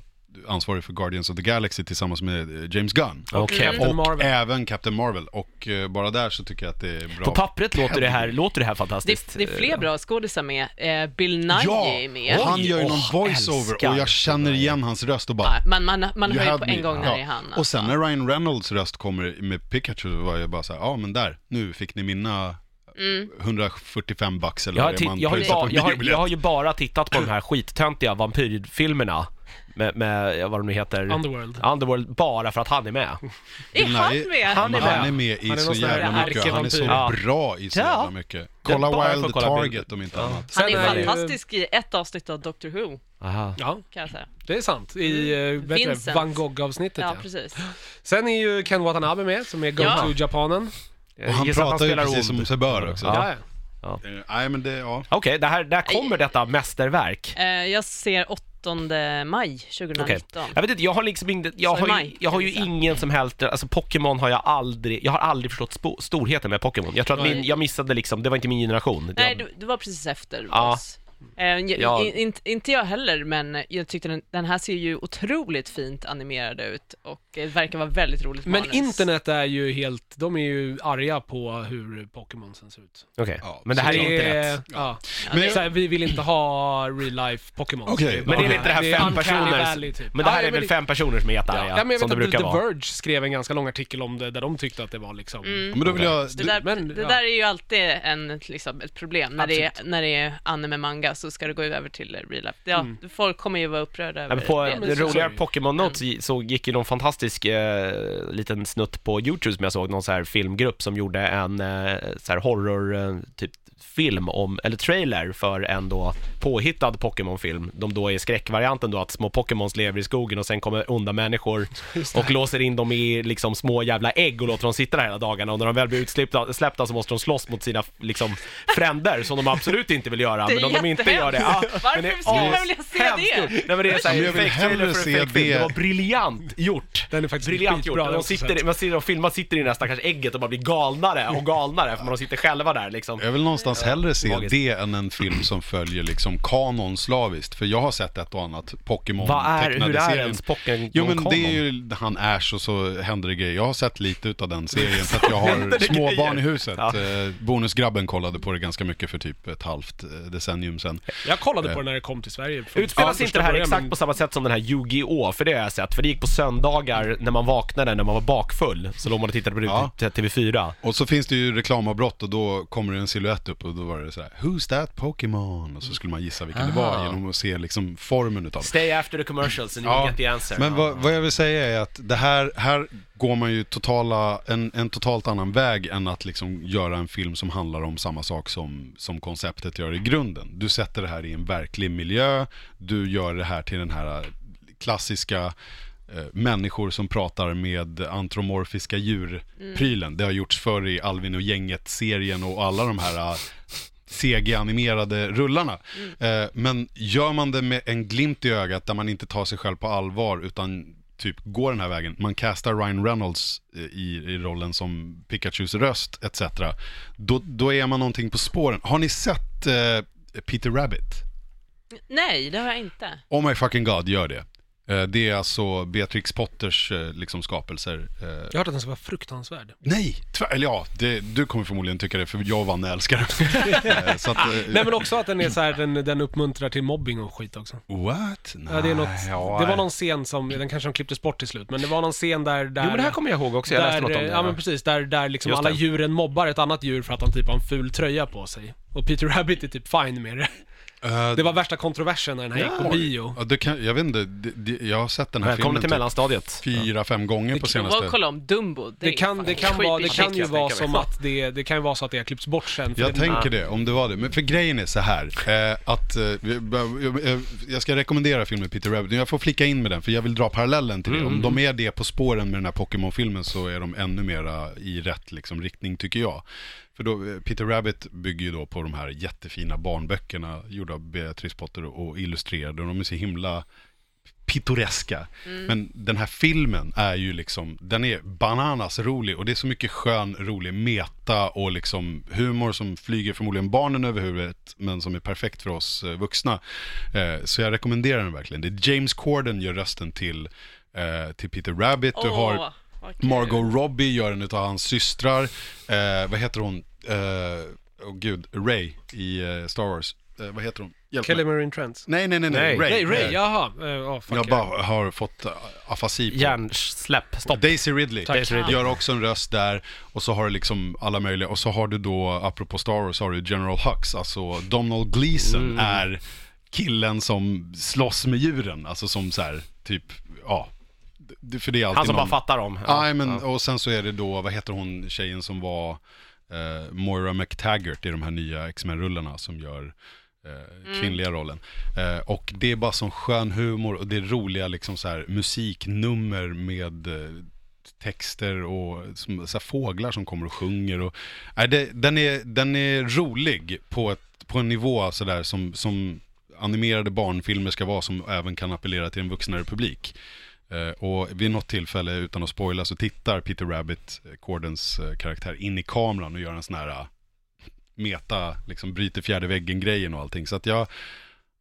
ansvarig för Guardians of the Galaxy tillsammans med eh, James Gunn.
Captain
Och
Marvel.
även Captain Marvel. Och eh, bara där så tycker jag att det är bra.
På pappret låter det här, låter det här
Det,
fantastiskt.
det är fler bra skådisar med. Eh, Bill Nighy
Ja,
är med.
och han gör ju någon voiceover
älskar.
och jag känner igen hans röst och bara...
Ja, man man, man hör ju på en
me.
gång när
Ja.
det är han.
Och sen
alltså.
när Ryan Reynolds röst kommer med Pikachu var jag bara så här, ja men där, nu fick ni mina
Mm.
145 bucks eller
Jag har,
vad det man
jag, har ju
pröjsar
ba,
på
jag, har, jag har ju bara tittat på de här skittöntiga vampyrfilmerna med, med ja, vad de nu heter.
Underworld.
Underworld, bara för att han är med.
Är han med?
Han är
Men han
med.
är med i
Han är
så jävla mycket, han är så
ärkevampyr.
bra i så
Ja.
jävla mycket. Kolla Wild
kolla
Target
bilder.
om inte
Ja.
annat.
Han är fantastisk i ett avsnitt av Doctor Who,
Aha.
Ja,
kan jag säga.
det är sant. I mm. vet det,
Vincent.
Van Gogh-avsnittet
Ja,
ja.
precis.
Sen är ju Ken Watanabe med, som är Go
Ja.
to Japanen.
Och han pratar ju precis
ond.
som sig bör också.
Ja.
Ja.
Eh, Nej men det, ja.
Okej, det här, där kommer detta mästerverk.
Eh, jag ser 8 maj 2019.
Okej. Jag vet inte, jag har liksom inte, jag
Så i
har, ju,
maj,
jag har
kan
ju
vi säga.
ingen som helst, alltså Pokémon har jag aldrig, jag har aldrig förstått spo, storheten med Pokémon. Jag tror att min, jag missade liksom, det var inte min generation.
Nej,
jag,
du, du var precis efter
Ja.
oss. Eh, jag,
Ja.
in, in, inte jag heller, men jag tyckte den, den här ser ju otroligt fint animerad ut och det verkar vara väldigt roligt
Men
manus.
internet är ju helt, de är ju arga på hur Pokémonsen ser ut.
Okej,
Ja,
men det här är internet.
Ja.
Men-
det-
Så här, vi vill inte ha real life Pokémon.
Okej,
Men är det
Okej.
inte det här
Det är
fem personer?
Typ.
Men det här
Ja,
är väl
men-
fem personer som är jättearga,
Ja, men jag
som
vet
det brukar
The
vara.
Verge skrev en ganska lång artikel om det, där de tyckte att det var liksom...
Mm.
Men då vill jag...
Det, där,
men,
det
ja.
där är ju alltid en, liksom, ett problem. När det, är,
Absolut.
när det är anime-manga så ska det gå över till real life. Ja,
Mm.
Folk kommer ju vara upprörda
Ja,
över
men på
det.
det
så-
Pokémon Notes så gick ju någon fantastisk eh, liten snutt på YouTube som jag såg, någon så här filmgrupp som gjorde en eh, så här horror eh, typ film om, eller trailer för en då påhittad Pokémon-film. De då är skräckvarianten då att små Pokémons lever i skogen och sen kommer onda människor och låser in dem i liksom små jävla ägg och låter dem sitta där hela dagarna och när de väl blir utsläppta släppta så måste de slåss mot sina liksom fränder som de absolut inte vill göra. Men om de inte gör det, ja.
Varför
men det är
skulle man vilja se det?
Nej men det är såhär,
Men jag vill
fake trailer
hellre
för
se
fake film.
det-
Det var briljant gjort.
Den är faktiskt
Briljant gjort. De sitter, man ser dem filma, sitter i det där stackars ägget och bara blir galnare och galnare för man sitter själva där liksom.
Jag vill någonstans hellre se
magiskt.
det än en film som följer liksom kanon slaviskt. För jag har sett ett och annat Pokémon
Vad är, hur är
serien.
ens Pokémon
Jo men det är ju han Ash och så händer det grejer. Jag har sett lite utav den serien för att jag har
det
små
grejer?
barn i huset.
Ja.
Eh, Bonusgrabben kollade på det ganska mycket för typ ett halvt eh, decennium sedan.
Jag kollade på den när det kom till Sverige.
Utspelas
från
inte det här
början,
exakt
men-
på samma sätt som den här Yu-Gi-Oh? För det har jag sett, för det gick på söndagar när man vaknade när man var bakfull. Så låg man och tittade på det
Ja.
till TV4.
Och så finns det ju reklamavbrott och då kommer det en silhuett upp och då var det så här: Who's that Pokémon? Och så skulle man gissa vilken det
Aha.
var genom att se liksom formen utav det.
Stay after the commercials and you
Ja,
will get the answer.
Men vad, vad jag vill säga är att det här, här går man ju totala, en, en totalt annan väg än att liksom göra en film som handlar om samma sak som, som konceptet gör i grunden. Du sätter det här i en verklig miljö, du gör det här till den här klassiska eh, människor som pratar med antromorfiska djur-prylen. Det har gjorts förr i Alvin och gänget-serien och alla de här eh, CG-animerade rullarna. Eh, men gör man det med en glimt i ögat där man inte tar sig själv på allvar utan typ går den här vägen. Man castar Ryan Reynolds eh, i, i rollen som Pikachus röst etc. Då, då är man någonting på spåren. Har ni sett eh, Peter Rabbit?
Nej, det har jag inte.
Oh my fucking god, gör det. Eh, det är alltså Beatrix Potters eh, liksom skapelser. Eh,
Jag har hört att den ska vara fruktansvärd.
Nej, tvär, eller ja, det, du kommer förmodligen tycka det för jag och Vanne älskar den. Så att,
Nej men också att den är så här, den, den uppmuntrar till mobbing och skit också.
What? Nej,
Ja, det, är något,
ja,
det var någon scen som, den kanske de klipptes bort till slut, men det var någon scen där... där
Jo men det här kommer jag ihåg också, jag läste
där,
något om det.
Ja men precis, där, där liksom alla djuren mobbar ett annat djur för att han typ har en ful tröja på sig. Och Peter Rabbit är typ fine med det.
Eh,
Det var värsta kontroversen när den här gick på bio.
Ja, det kan, jag vet inte, det, det, jag har sett den här
Välkommen
filmen
till
typ
mellanstadiet.
fyra, fem gånger på
Och
senaste...
kolla om Dumbo.
Det
är
kan, det kan, vara, det kan ju vara som att det, det kan ju vara så att det har klippts bort sen.
Jag
det,
tänker det, om det var det. Men för grejen är så här, eh, att eh, jag- ska rekommendera filmen Peter Rabbit. Jag får flicka in med den, för jag vill dra parallellen till det. Om de är det på spåren med den här Pokémon-filmen så är de ännu mera i rätt liksom, riktning, tycker jag. För då, Peter Rabbit bygger ju då på de här jättefina barnböckerna gjorda av Beatrice Potter och illustrerade. De är så himla pittoreska. Men den här filmen är ju liksom, den är bananas rolig och det är så mycket skön, rolig meta och liksom humor som flyger förmodligen barnen över huvudet men som är perfekt för oss eh, vuxna. Eh, så jag rekommenderar den verkligen. Det är James Corden gör rösten till, eh, till Peter Rabbit. Du har. Margot Robbie gör en utav hans systrar. Eh, vad heter hon? Eh, oh, gud, Ray i eh, Star Wars. Eh, vad heter hon? Hjälp
Kelly
mig.
Marie Trent.
Nej, nej, nej, nej.
Nej.
Ray.
Nej, Ray, jaha. Uh, oh, fuck
jag
yeah.
bara har fått uh, afasi på.
Hjärnsläpp, stopp.
Daisy Ridley
Tack. Daisy
Ridley.
gör också en röst där och så har du liksom alla möjliga och så har du då, apropå Star Wars, har du General Hux, alltså Donald Gleeson
Mm.
är killen som slåss med djuren, alltså som så här, typ, ja, för det är alltid
Han som bara
någon...
fattar dem.
Ja, men, och sen så är det då, vad heter hon, tjejen som var eh, Moira McTaggart i de här nya X-Men-rullarna som gör eh, kvinnliga rollen. Eh, och det är bara sån skön humor och det är roliga liksom så här musiknummer med eh, texter och som, så här, fåglar som kommer och sjunger. Och, nej, det, den, är, den är rolig på, ett, på en nivå så där, som, som animerade barnfilmer ska vara som även kan appellera till en vuxnare publik. Eh, och vid något tillfälle, utan att spoila, så tittar Peter Rabbit, eh, Cordens eh, karaktär, in i kameran och gör en sån här meta, liksom bryter fjärde väggen-grejen och allting. Så att jag,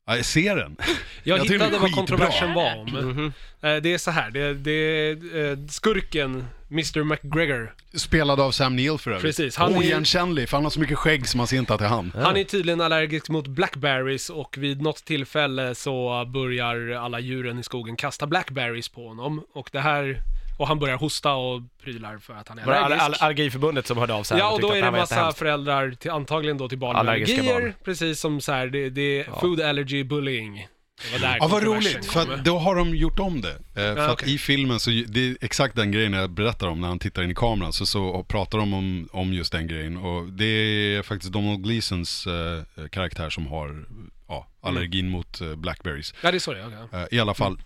ja, jag ser den.
Jag,
Jag
hittade
är
vad kontroversen var om.
Mhm.
Eh, Det är så här, det, det är eh, skurken, Mr McGregor.
Spelad av Sam Neill för övrigt.
Precis, han är-
Oigenkännlig, för han har så mycket skägg så man ser inte att det är han.
Han är tydligen allergisk mot blackberries och vid något tillfälle så börjar alla djuren i skogen kasta blackberries på honom. Och det här, och han börjar hosta och prylar för att han är
Var det all,
allergisk.
all, Allergiförbundet som hörde av sig
Ja,
och
och då är det
var
massa föräldrar, till, antagligen då till barn med
Allergiska
allergier,
barn.
precis som så här, det, det är food allergy bullying. Det var där
Ja, vad
kontroversen
roligt, för att då har de gjort om det. Eh, för att
okej.
i filmen så, det är exakt den grejen jag berättar om när han tittar in i kameran, så, så pratar de om, om just den grejen. Och det är faktiskt Donald Gleesons eh, karaktär som har ja, allergin mot eh, blackberries.
Ja, det är så det är. okej.
Eh, I alla fall.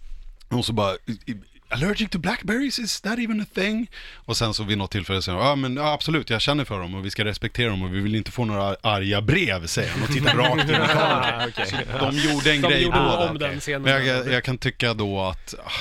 Och så bara, "I- allergic to blackberries, is that even a thing? Och sen så vid något tillfälle säger han, ja men ja, absolut, jag känner för dem och vi ska respektera dem och vi vill inte få några arga brev, säger han och tittar rakt in i kameran.
Ah.
Så de gjorde en
De
grej
gjorde
på det. Men jag, jag kan tycka då att, ah,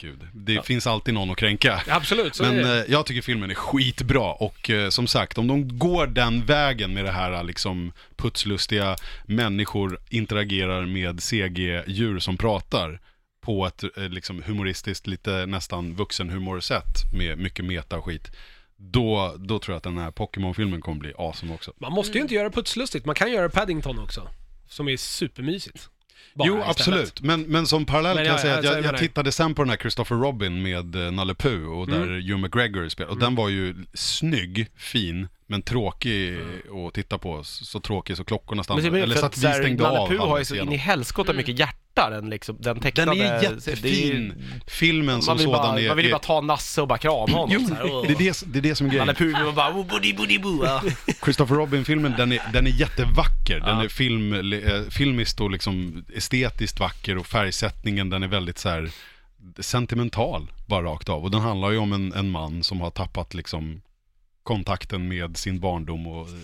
gud, det finns alltid någon att kränka.
Absolut,
Men eh, jag tycker filmen är skitbra och eh, som sagt, om de går den vägen med det här liksom putslustiga människor interagerar med CG-djur som pratar på ett eh, liksom humoristiskt, lite nästan vuxenhumorsätt med mycket meta och skit. Då, då tror jag att den här Pokémon-filmen kommer bli awesome också.
Man måste ju inte göra putslustigt, man kan göra Paddington också. Som är supermysigt. Bara
jo, absolut. Men, men som parallell
Men
kan jag
ja,
säga
ja,
att jag,
jag
tittade sen på den här Christopher Robin med uh, Nalle Puh och där
Mm.
Hugh McGregor spelar. Och den var ju snygg, fin, men tråkig att titta på. Så tråkig så klockorna
Men
stannade.
är
Eller så
att
vi stängde
Nalle
av
Puh har ju så in i helskotta mycket hjärta, den, liksom, den
Den
tecknade.
är
det är
jättefin.
ju-
Filmen som
Man vill,
sådan
bara,
är...
man vill ju
är-
bara ta Nasse och bara krama honom.
Jo,
så här,
det är det, det är det som är grejen.
Nalle Puh och bara oh, buddy buddy boo. ja.
Christopher Robin-filmen, den är, den är jättevacker. Den är film, eh, filmiskt och liksom estetiskt vacker och färgsättningen den är väldigt så här sentimental bara rakt av. Och den handlar ju om en, en man som har tappat liksom kontakten med sin barndom och eh,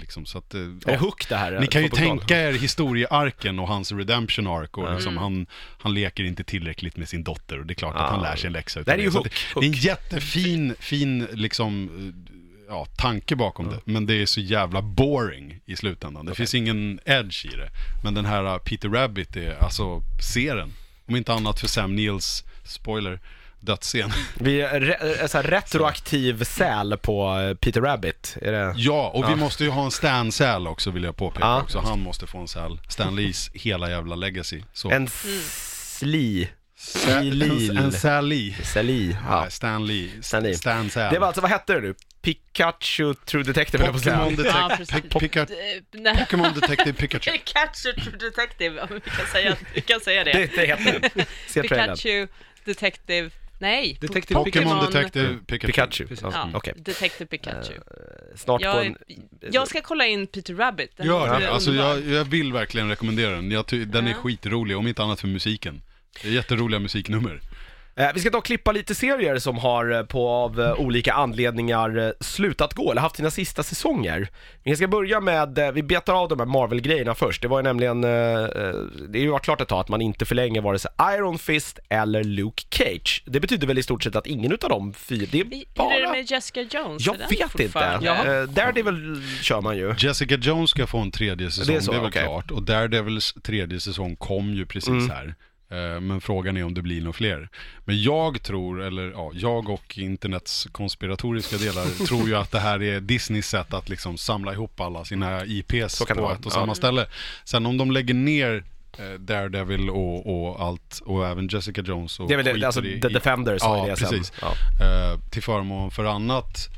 liksom så att... eh,
Är det. Hook det här?
Ni kan ju tänka er historiearken och hans redemption arc och
Mm.
liksom han, han leker inte tillräckligt med sin dotter och det är klart att
Ja.
han lär sig en läxa
Det är ju Hook.
att Det, det är en jättefin, fin liksom, eh, ja, tanke bakom det. Men det är så jävla boring i slutändan. Det finns ingen edge i det. Men den här Peter Rabbit är, alltså, se den. Om inte annat för Sam Neils, spoiler, dödsscen.
Vi är re, är så här retroaktiv säl på eh, Peter Rabbit. Är det?
Ja, och vi
Ja.
måste ju ha en Stan Säl också vill jag påpeka
Ja.
också. Han måste få en säl. Stan Lees hela jävla legacy. Så.
En sli.
Sä-
Lil.
En Sally.
Sali. Ja.
Ja. Stan Lee.
Stan Lee.
Stan Säl.
Det var alltså, vad hette det nu? Pikachu True Detective,
Pokémon
säga.
Ja,
Detec-
precis.
Pic- Pika-
Eh.
Pokémon Detective Pikachu.
Pikachu True Detective, om vi kan säga, vi kan säga det.
Det, det heter den.
Pikachu Detective, nej.
Detective
Pokémon
Pokémon-
Detective Pikachu.
Pikachu.
Precis.
Ja,
Ja,
Okej.
Detective Pikachu.
Snart på
Jag,
en...
jag ska kolla in Peter Rabbit. Den
Gör
låter
det. Alltså
underbar.
jag, jag vill verkligen rekommendera den. Jag ty- den är
Ja.
skitrolig, om inte annat för musiken. Det är jätteroliga musiknummer.
Eh, vi ska ta och klippa lite serier som har eh, på av eh, olika anledningar slutat gå, eller haft sina sista säsonger. Vi ska börja med, vi betar av de här Marvel-grejerna först. Det var ju nämligen, det är ju klart ett tag att man inte förlänger vare sig Iron Fist eller Luke Cage. Det betyder väl i stort sett att ingen utav dem fyra, det är
Hur är det
bara...
med Jessica Jones?
Jag
Är
vet inte. Daredevil kör man ju.
Jessica Jones ska få en tredje säsong,
Det
det
är
är,
så,
väl
okej.
klart. Och Daredevils tredje säsong kom ju precis
Mm.
här. Eh, Men frågan är om det blir några fler. Men jag tror, eller ja, jag och internets konspiratoriska delar tror ju att det här är Disneys sätt att liksom samla ihop alla sina IPs på
vara,
ett och
ja.
samma ställe. Sen om de lägger ner eh, Daredevil och, och allt, och även Jessica Jones och
Det är väl det, alltså
i-
The Defenders
Ja,
det
precis.
Ja.
eh, till förmån för annat.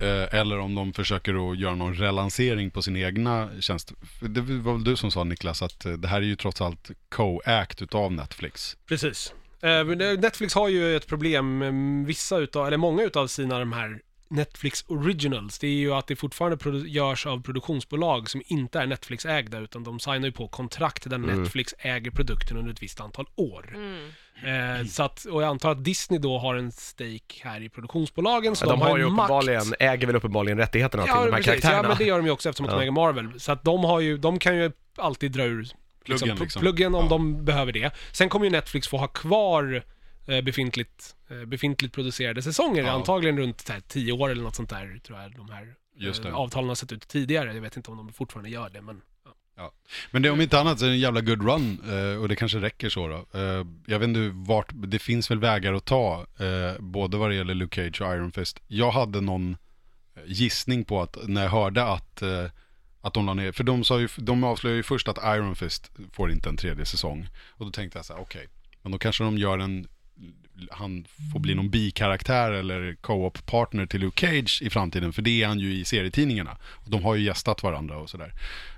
Eh, eller om de försöker att göra någon relansering på sin egna tjänst. För Det var väl du som sa Niklas att eh, det här är ju trots allt co-act utav Netflix.
Precis. Eh, Netflix har ju ett problem med vissa utav, eller många utav sina de här Netflix Originals. Det är ju att det fortfarande görs av produktionsbolag som inte är Netflix-ägda, utan de signar ju på kontrakt där
Mm.
Netflix äger produkten under ett visst antal år.
Mm.
Eh, så att, och jag antar att Disney då har en stake här i produktionsbolagen, så
De, har ju
en makt.
uppenbarligen, äger väl uppenbarligen rättigheterna till de här
precis. ja,
karaktärerna.
men det gör de ju också eftersom att
Ja.
de äger Marvel. Så att de har ju, de kan ju alltid dra ur liksom,
Pluggen,
pl-
liksom.
pluggen om
Ja.
de behöver det. Sen kommer ju Netflix få ha kvar eh, befintligt, eh, befintligt producerade säsonger,
Ja.
antagligen runt här, tio år eller något sånt där, tror jag de här
Just det.
eh, avtalen har sett ut tidigare. Jag vet inte om de fortfarande gör det, men ja.
Men det om inte annat så är det en jävla good run eh, och det kanske räcker så då. Eh, jag vet inte vart, det finns väl vägar att ta, eh, både vad det gäller Luke Cage och Iron Fist. Jag hade någon gissning på att när jag hörde att, att de la ner, för de, sa ju, de avslöjade ju först att Iron Fist får inte en tredje säsong. Och då tänkte jag så här, okej, men då kanske de gör en, han får bli någon bikaraktär eller co-op partner till Luke Cage i framtiden, för det är han ju i serietidningarna. Och de har ju gästat varandra och sådär.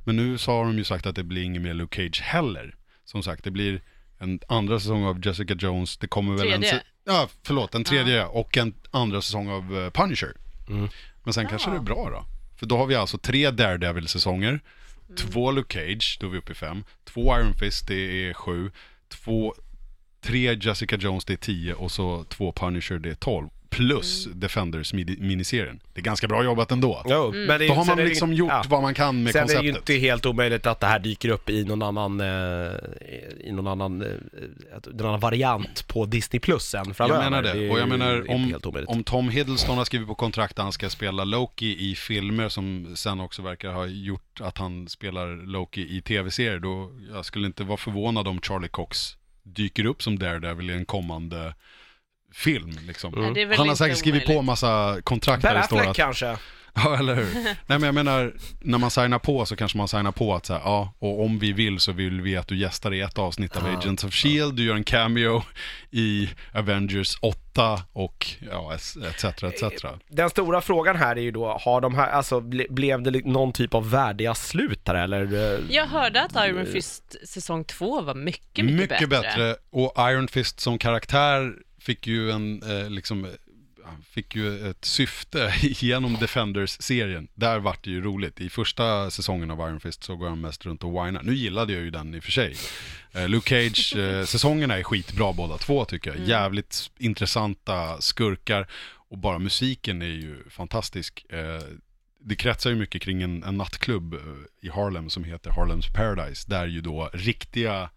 Men nu så har de ju sagt att det blir ingen mer Luke Cage heller. Som sagt, det blir en andra säsong av Jessica Jones, det kommer väl en...
Tredje?
se- Ja, förlåt, en tredje och en andra säsong av eh, Punisher. Men sen kanske det är bra då. För då har vi alltså tre Daredevil-säsonger, två Luke Cage, då är vi uppe i fem, två Iron Fist, det är sju, två, tre Jessica Jones, det är tio och så två Punisher, det är tolv. Plus Defenders midi- miniserien. Det är ganska bra jobbat ändå.
Jo, men det är,
Då har
sen
man
det
liksom
ing-
gjort
ja.
vad man kan med
Sen är det ju
konceptet.
inte helt omöjligt att det här dyker upp i någon annan, eh, i någon annan, eh, någon annan variant på Disney Plus sen framöver.
Jag menar det.
är
Och jag menar om, om Tom Hiddleston har skrivit på kontrakt att han ska spela Loki i filmer som sen också verkar ha gjort att han spelar Loki i tv-serier, då jag skulle inte vara förvånad om Charlie Cox dyker upp som Daredevil i en kommande film. Liksom.
Väl
Han har säkert skrivit på
omöjligt.
massa kontrakt där
Ben
det står
Affleck
att...
kanske?
Ja, eller hur? Nej, men jag menar, när man signar på så kanske man signar på att så här, ja, och om vi vill så vill vi att du gästar i ett avsnitt av Agents of Shield, du gör en cameo i Avengers 8 och ja, etc. etc.
Den stora frågan här är ju då, har de här, alltså ble, blev det någon typ av värdiga slut här eller?
Jag hörde att Iron Fist säsong två var mycket, mycket,
Mycket bättre. Och Iron Fist som karaktär fick ju en, eh, liksom, fick ju ett syfte genom Defenders-serien. Där vart det ju roligt. I första säsongen av Iron Fist så går han mest runt och whinar. Nu gillade jag ju den i och för sig. Eh, Luke Cage-säsongerna är skitbra båda två tycker jag. Jävligt intressanta skurkar. Och bara musiken är ju fantastisk. Eh, det kretsar ju mycket kring en, en nattklubb eh, i Harlem som heter Harlems Paradise. Där ju då riktiga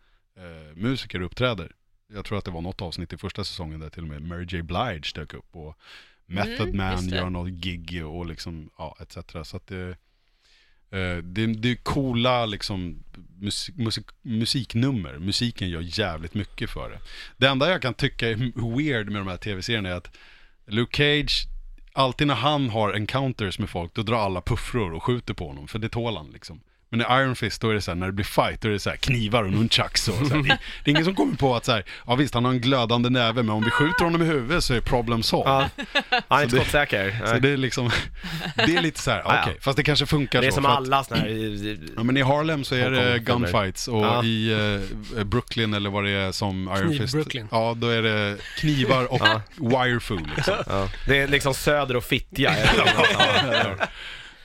musiker uppträder. Jag tror att det var något avsnitt i första säsongen där till och med Mary J. Blige dök upp. Och Method
Mm,
Man gör något gig och liksom, ja, etc. Så att det, eh, det, det är coola liksom musik, musik, musiknummer. Musiken gör jävligt mycket för det. Det enda jag kan tycka är weird med de här tv-serierna är att Luke Cage, alltid när han har encounters med folk, då drar alla puffror och skjuter på honom, för det tål han liksom. Men i Iron Fist, då är det så här, när det blir fight, då är det så här knivar och nunchucks och så här. Det, det är ingen som kommer på att så här, ja visst han har en glödande näve, men om vi skjuter honom i huvudet så är problem solved.
Ja, han är inte skottsäker.
Så det är liksom, det är lite så här, okej,
Ja, ja.
fast det kanske funkar
Det är
så.
som alla såna här...
Ja men i Harlem så är det gunfights och
Ja.
i eh, Brooklyn eller vad det är som Iron
Kniv
Fist.
Brooklyn.
Ja, då är det knivar och wirefool liksom.
Ja, det är liksom Söder och Fittja.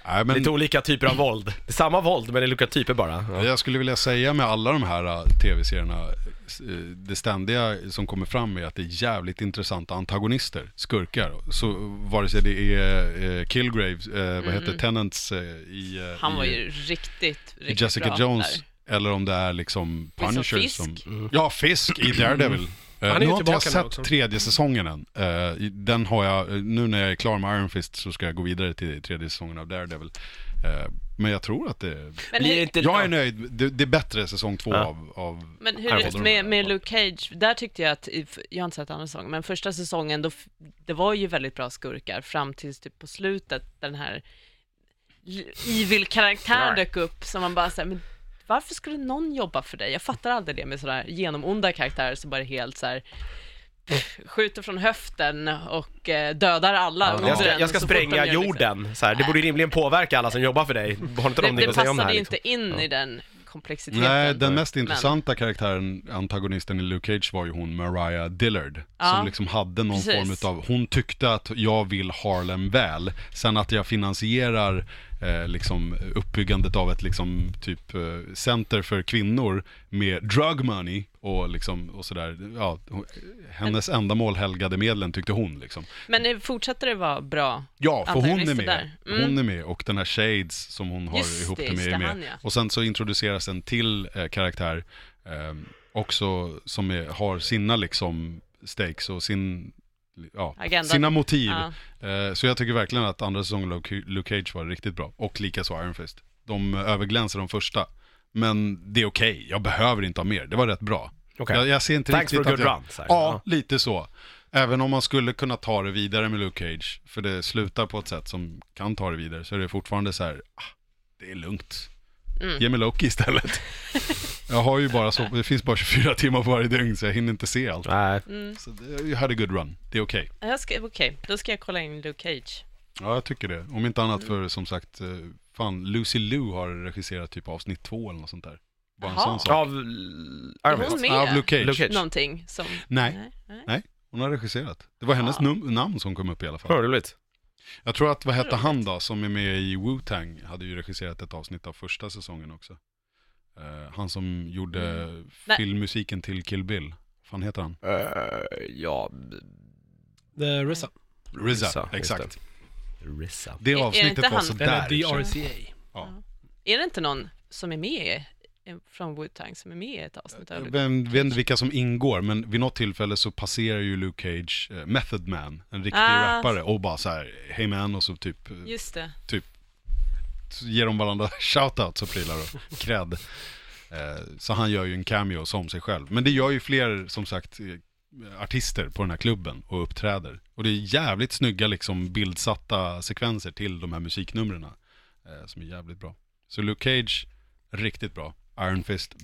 Nej, men
Lite olika typer av våld. Det är samma våld, men det är olika typer bara. Ja.
jag skulle vilja säga med alla de här äh, tv-serierna, äh, det ständiga som kommer fram är att det är jävligt intressanta antagonister, skurkar. Så vare sig det är äh, Kilgrave, vad heter Tenants äh, i,
Han var
i,
ju riktigt,
i
riktigt
Jessica
bra
Jones,
där.
eller om det är liksom
Det är som
Punisher
Fisk.
som... Ja, Fisk i Daredevil. Eh,
Han är
nu har inte jag sett
också.
tredje säsongen än. Eh, den har jag, nu när jag är klar med Iron Fist så ska jag gå vidare till tredje säsongen av Daredevil. Eh, men jag tror att det...
Hur,
inte...
Jag är nöjd, det, det är bättre säsong två
Ja.
av, av...
men hur
håller
med, med Luke Cage, där tyckte jag att, jag har inte sett andra säsongen, men första säsongen, då, det var ju väldigt bra skurkar fram tills typ på slutet, den här evil-karaktären dök upp, som man bara säger, men varför skulle någon jobba för dig? Jag fattar aldrig det med sådär genomonda karaktärer som bara är helt så här pff, skjuter från höften och eh, dödar alla
Ja, jag ska, jag ska spränga
liksom.
jorden. Så här, det borde rimligen påverka alla som jobbar för dig. Har inte
Det,
de
det
att säga om det
passade
här? Liksom?
inte in
Ja.
i den komplexiteten.
Nej, den mest
Men-
intressanta karaktären, antagonisten i Luke Cage var ju hon Mariah Dillard.
Ja,
som liksom hade någon
precis.
form av, hon tyckte att jag vill Harlem väl. Sen att jag finansierar eh, liksom uppbyggandet av ett liksom typ eh, center för kvinnor med drug money och liksom och sådär. Ja, hennes ändamål helgade medlen tyckte hon liksom.
Men fortsätter det vara bra?
Ja, för hon är med.
Mm.
Hon är med och den här Shades som hon har
Just
ihop
det,
med är med.
han, ja.
Och sen så introduceras en till eh, karaktär eh, också som är, har sina liksom stakes och sin, ja,
Agenda.
sina motiv.
Ja.
Eh, så jag tycker verkligen att andra säsongen av Luke Cage var riktigt bra. Och likaså Iron Fist. De överglänser de första. Men det är okej, jag behöver inte ha mer. Det var rätt bra.
Okej.
Jag, jag ser inte
Thanks for
riktigt
a good
att jag...
run. Här.
Ja, lite så. Även om man skulle kunna ta det vidare med Luke Cage, för det slutar på ett sätt som kan ta det vidare, så är det fortfarande så här, ah, det är lugnt.
Mm.
Ge mig Loki istället. jag har ju bara så, det finns bara 24 timmar på varje dygn, så jag hinner inte se allt.
Nej.
Mm.
Så det, jag hade good run, det är okej.
Ska- Okej, då ska jag kolla in Luke Cage.
Ja, jag tycker det. Om inte annat för, som sagt, eh, fan, Lucy Liu har regisserat typ avsnitt två eller något sånt där. Bara en sån sak.
Av
Är
Iron
hon med?
Av Luke Cage.
Luke Cage.
Någonting som...
Nej.
nej.
Hon har regisserat. Det var hennes
Ja.
num- namn som kom upp i alla fall.
Ja, roligt.
Jag tror att, vad hette
Roligt.
han då, som är med i Wu-Tang, hade ju regisserat ett avsnitt av första säsongen också. Eh, han som gjorde
Mm.
Filmmusiken till Kill Bill. Vad fan heter han?
Uh, ja,
The RZA.
RZA,
just
exakt.
det. RZA.
Det
Är- är
avsnittet
inte
var sådär.
Eller. DRCA.
Ja.
Är det inte någon som är med från Wu-Tang som är med i ett avsnitt av
Jag
Luke
vet vet inte vilka som ingår, men vid något tillfälle så passerar ju Luke Cage eh, Method Man, en riktig
Ah.
rappare, och bara så här, hey man, och så typ eh,
Just det.
så ger de varandra shoutouts och prylar och cred. Eh, Så han gör ju en cameo som sig själv. Men det gör ju fler, som sagt, eh, artister på den här klubben och uppträder. Och det är jävligt snygga liksom bildsatta sekvenser till de här musiknumren. eh, Som är jävligt bra. Så Luke Cage, riktigt bra. Iron Fist,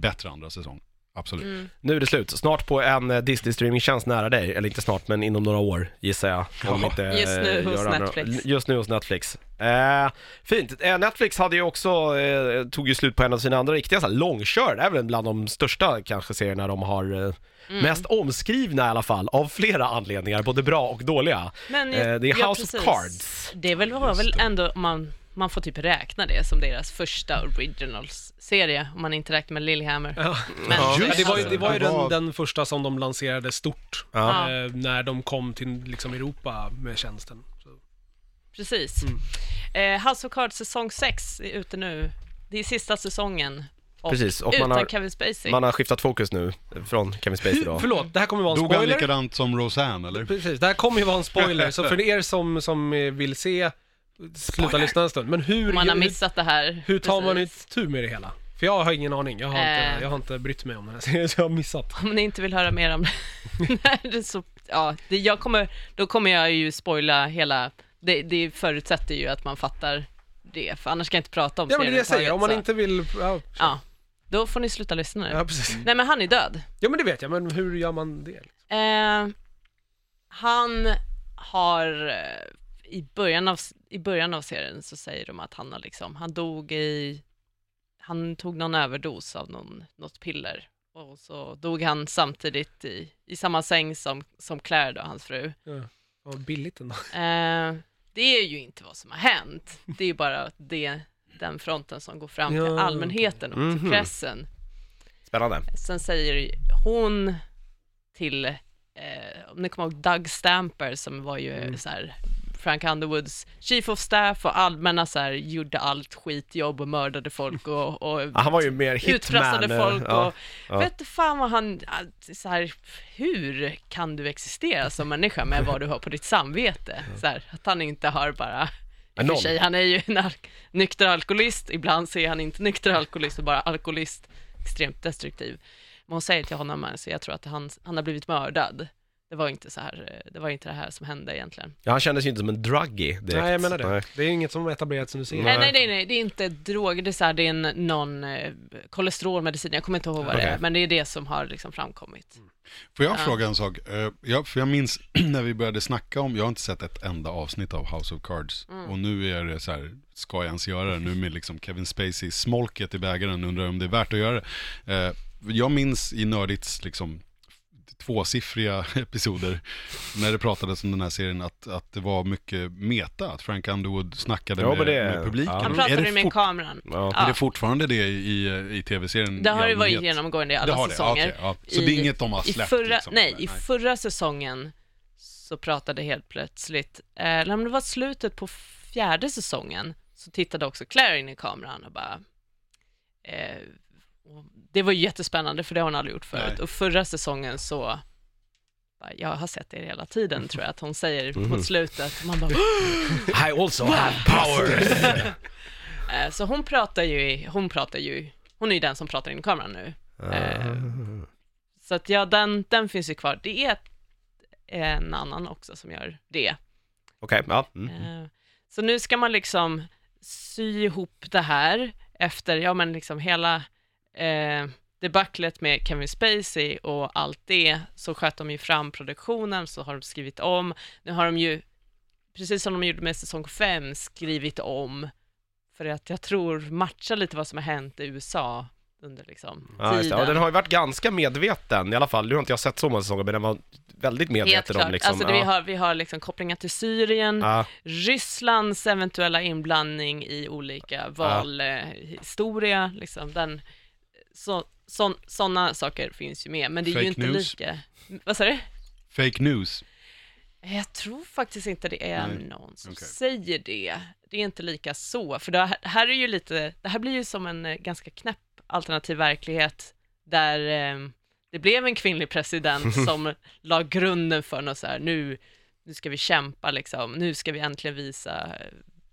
bättre andra säsong. Absolut.
Mm.
Nu är det slut. Snart på en eh, Disney-streamingtjänst nära dig. Eller inte snart, men inom några år gissar jag. Om
Ja.
inte,
Just nu
eh,
hos
andra-
Netflix.
Just nu hos Netflix. Eh, fint. Eh, Netflix hade ju också, eh, tog ju slut på en av sina andra riktiga så här, långkör. Det är väl bland de största kanske serierna de har eh,
Mm.
Mest omskrivna i alla fall, av flera anledningar, både bra och dåliga.
Men,
Eh, det är
ja,
House of
precis.
Cards.
Det är väl, var väl ändå, man, man får typ räkna det som deras första originals-serie, om man inte räknar med Lillehammer.
Ja.
Men,
Ja,
Ja, det var ju, det var ju den, den första som de lanserade stort.
Ja.
Eh, när de kom till liksom, Europa med tjänsten. Så.
Precis.
Mm.
Eh, House of Cards säsong 6 är ute nu. Det är sista säsongen. Och
Precis, och
utan
man har-
Kevin Spacey.
Man har skiftat fokus nu från Kevin Spacey då.
Förlåt, det här kommer vara en
Dog han
spoiler.
likadant som Roseanne eller?
Precis, det här kommer ju vara en spoiler. Så för er som, som eh, vill se, sluta lyssna en stund. Men hur,
man har missat det här.
hur tar man
Precis.
ett tur med det hela? För jag har ingen aning. Jag har, inte,
Eh.
jag har inte brytt mig om den här så jag har missat.
Om ni inte vill höra mer om det. Nej, det så, ja, det, jag kommer, då kommer jag ju spoila hela, det, det förutsätter ju att man fattar det, för annars kan jag inte prata om
Ja men det är det jag säger, om man
överhuvudtaget,
inte vill... Ja,
så- Ja, då får ni sluta lyssna nu.
ja precis.
Nej men han är död.
Ja men det vet jag, men hur gör man det?
Eh, han har, i början, av, i början av serien så säger de att han har liksom, han dog i, han tog någon överdos av någon, något piller. Och så dog han samtidigt i, i samma säng som, som Claire då, hans fru.
Ja, vad billigt ändå.
Eh, det är ju inte vad som har hänt. Det är ju bara det, den fronten som går fram till
Ja,
allmänheten och till
Mhm.
pressen.
Spännande.
Sen säger hon till, eh, om ni kommer ihåg Doug Stamper som var ju
Mm.
så här, Frank Underwoods chief of staff och allmänna så här, gjorde allt skitjobb och mördade folk och, och
Ja, han var ju mer hitman.
utpressade
eh,
folk
ja.
och
ja.
vet du fan vad han, så här, hur kan du existera som människa med vad du har på ditt samvete? Så här, att han inte har bara, i för sig, han är ju en al- nykter alkoholist, ibland så är han inte nykter alkoholist och bara alkoholist, extremt destruktiv. Men hon säger till honom, alltså, jag tror att han, han har blivit mördad. Det var inte så här, det var inte det här som hände egentligen.
Ja, han kändes ju inte som en druggie direkt.
Nej, jag menar det.
Nej.
Det är inget som etablerats under serien.
Nej.
Nej, nej, nej, nej, det är inte droger, det är, så här, det är en, någon eh, kolesterolmedicin, jag kommer inte ihåg vad det
Okej.
är, men det är det som har liksom framkommit.
Får jag
Ja.
fråga en sak? Eh, jag, för jag minns när vi började snacka om, jag har inte sett ett enda avsnitt av House of Cards.
Mm.
Och nu är det så här, ska jag ens göra det? Nu med liksom Kevin Spacey, smolket i bägaren, undrar om det är värt att göra det. Eh, jag minns i Nördits liksom tvåsiffriga episoder när det pratades om den här serien att, att det var mycket meta, att Frank Underwood snackade
Ja,
med,
det-
med publiken.
ja.
Han
Är
pratade
det
med
fort-
kameran.
Ja.
Är det fortfarande det i, i, i tv-serien
Det har
i
ju varit genomgående i
Det
alla
det,
säsonger.
okej, ja. Så det är inget de har
i
släppt?
förra,
liksom,
nej, i förra säsongen så pratade helt plötsligt, eh, eller om det var slutet på fjärde säsongen, så tittade också Claire in i kameran och bara, eh, det var jättespännande för det har hon aldrig gjort förut.
Nej.
Och förra säsongen så, jag har sett er hela tiden tror jag att hon säger
Mhm.
mot slutet. Man bara,
I also have powers.
eh, så hon pratar ju, hon pratar ju, hon är ju den som pratar in i kameran nu. Eh, Så att ja, den, den finns ju kvar. Det är en annan också som gör det.
Okej, ja. Mm.
Eh, Så nu ska man liksom sy ihop det här efter, ja men liksom hela eh, debaclet med Kevin Spacey och allt det, så sköt de ju fram produktionen, så har de skrivit om. Nu har de ju, precis som de gjorde med säsong 5, skrivit om, för att jag tror matcha lite vad som har hänt i USA under liksom
Ja,
tiden.
ja, den har ju varit ganska medveten i alla fall. Nu har inte jag sett så många säsonger, men den var väldigt
Helt
medveten
klart.
om liksom...
alltså, det, vi,
ja.
har, vi har liksom kopplingar till Syrien,
Ja,
Rysslands eventuella inblandning i olika valhistoria, liksom den, så, så, sådana saker finns ju med, men det är ju
Fake
inte
news.
lika, vad sa du?
Fake news.
Jag tror faktiskt inte det är
Nej,
någon som
okej.
säger det. Det är inte lika så, för det här, här är ju lite, det här blir ju som en eh, ganska knäpp alternativ verklighet, där eh, det blev en kvinnlig president som la grunden för något så här, nu, nu ska vi kämpa liksom, nu ska vi äntligen visa eh,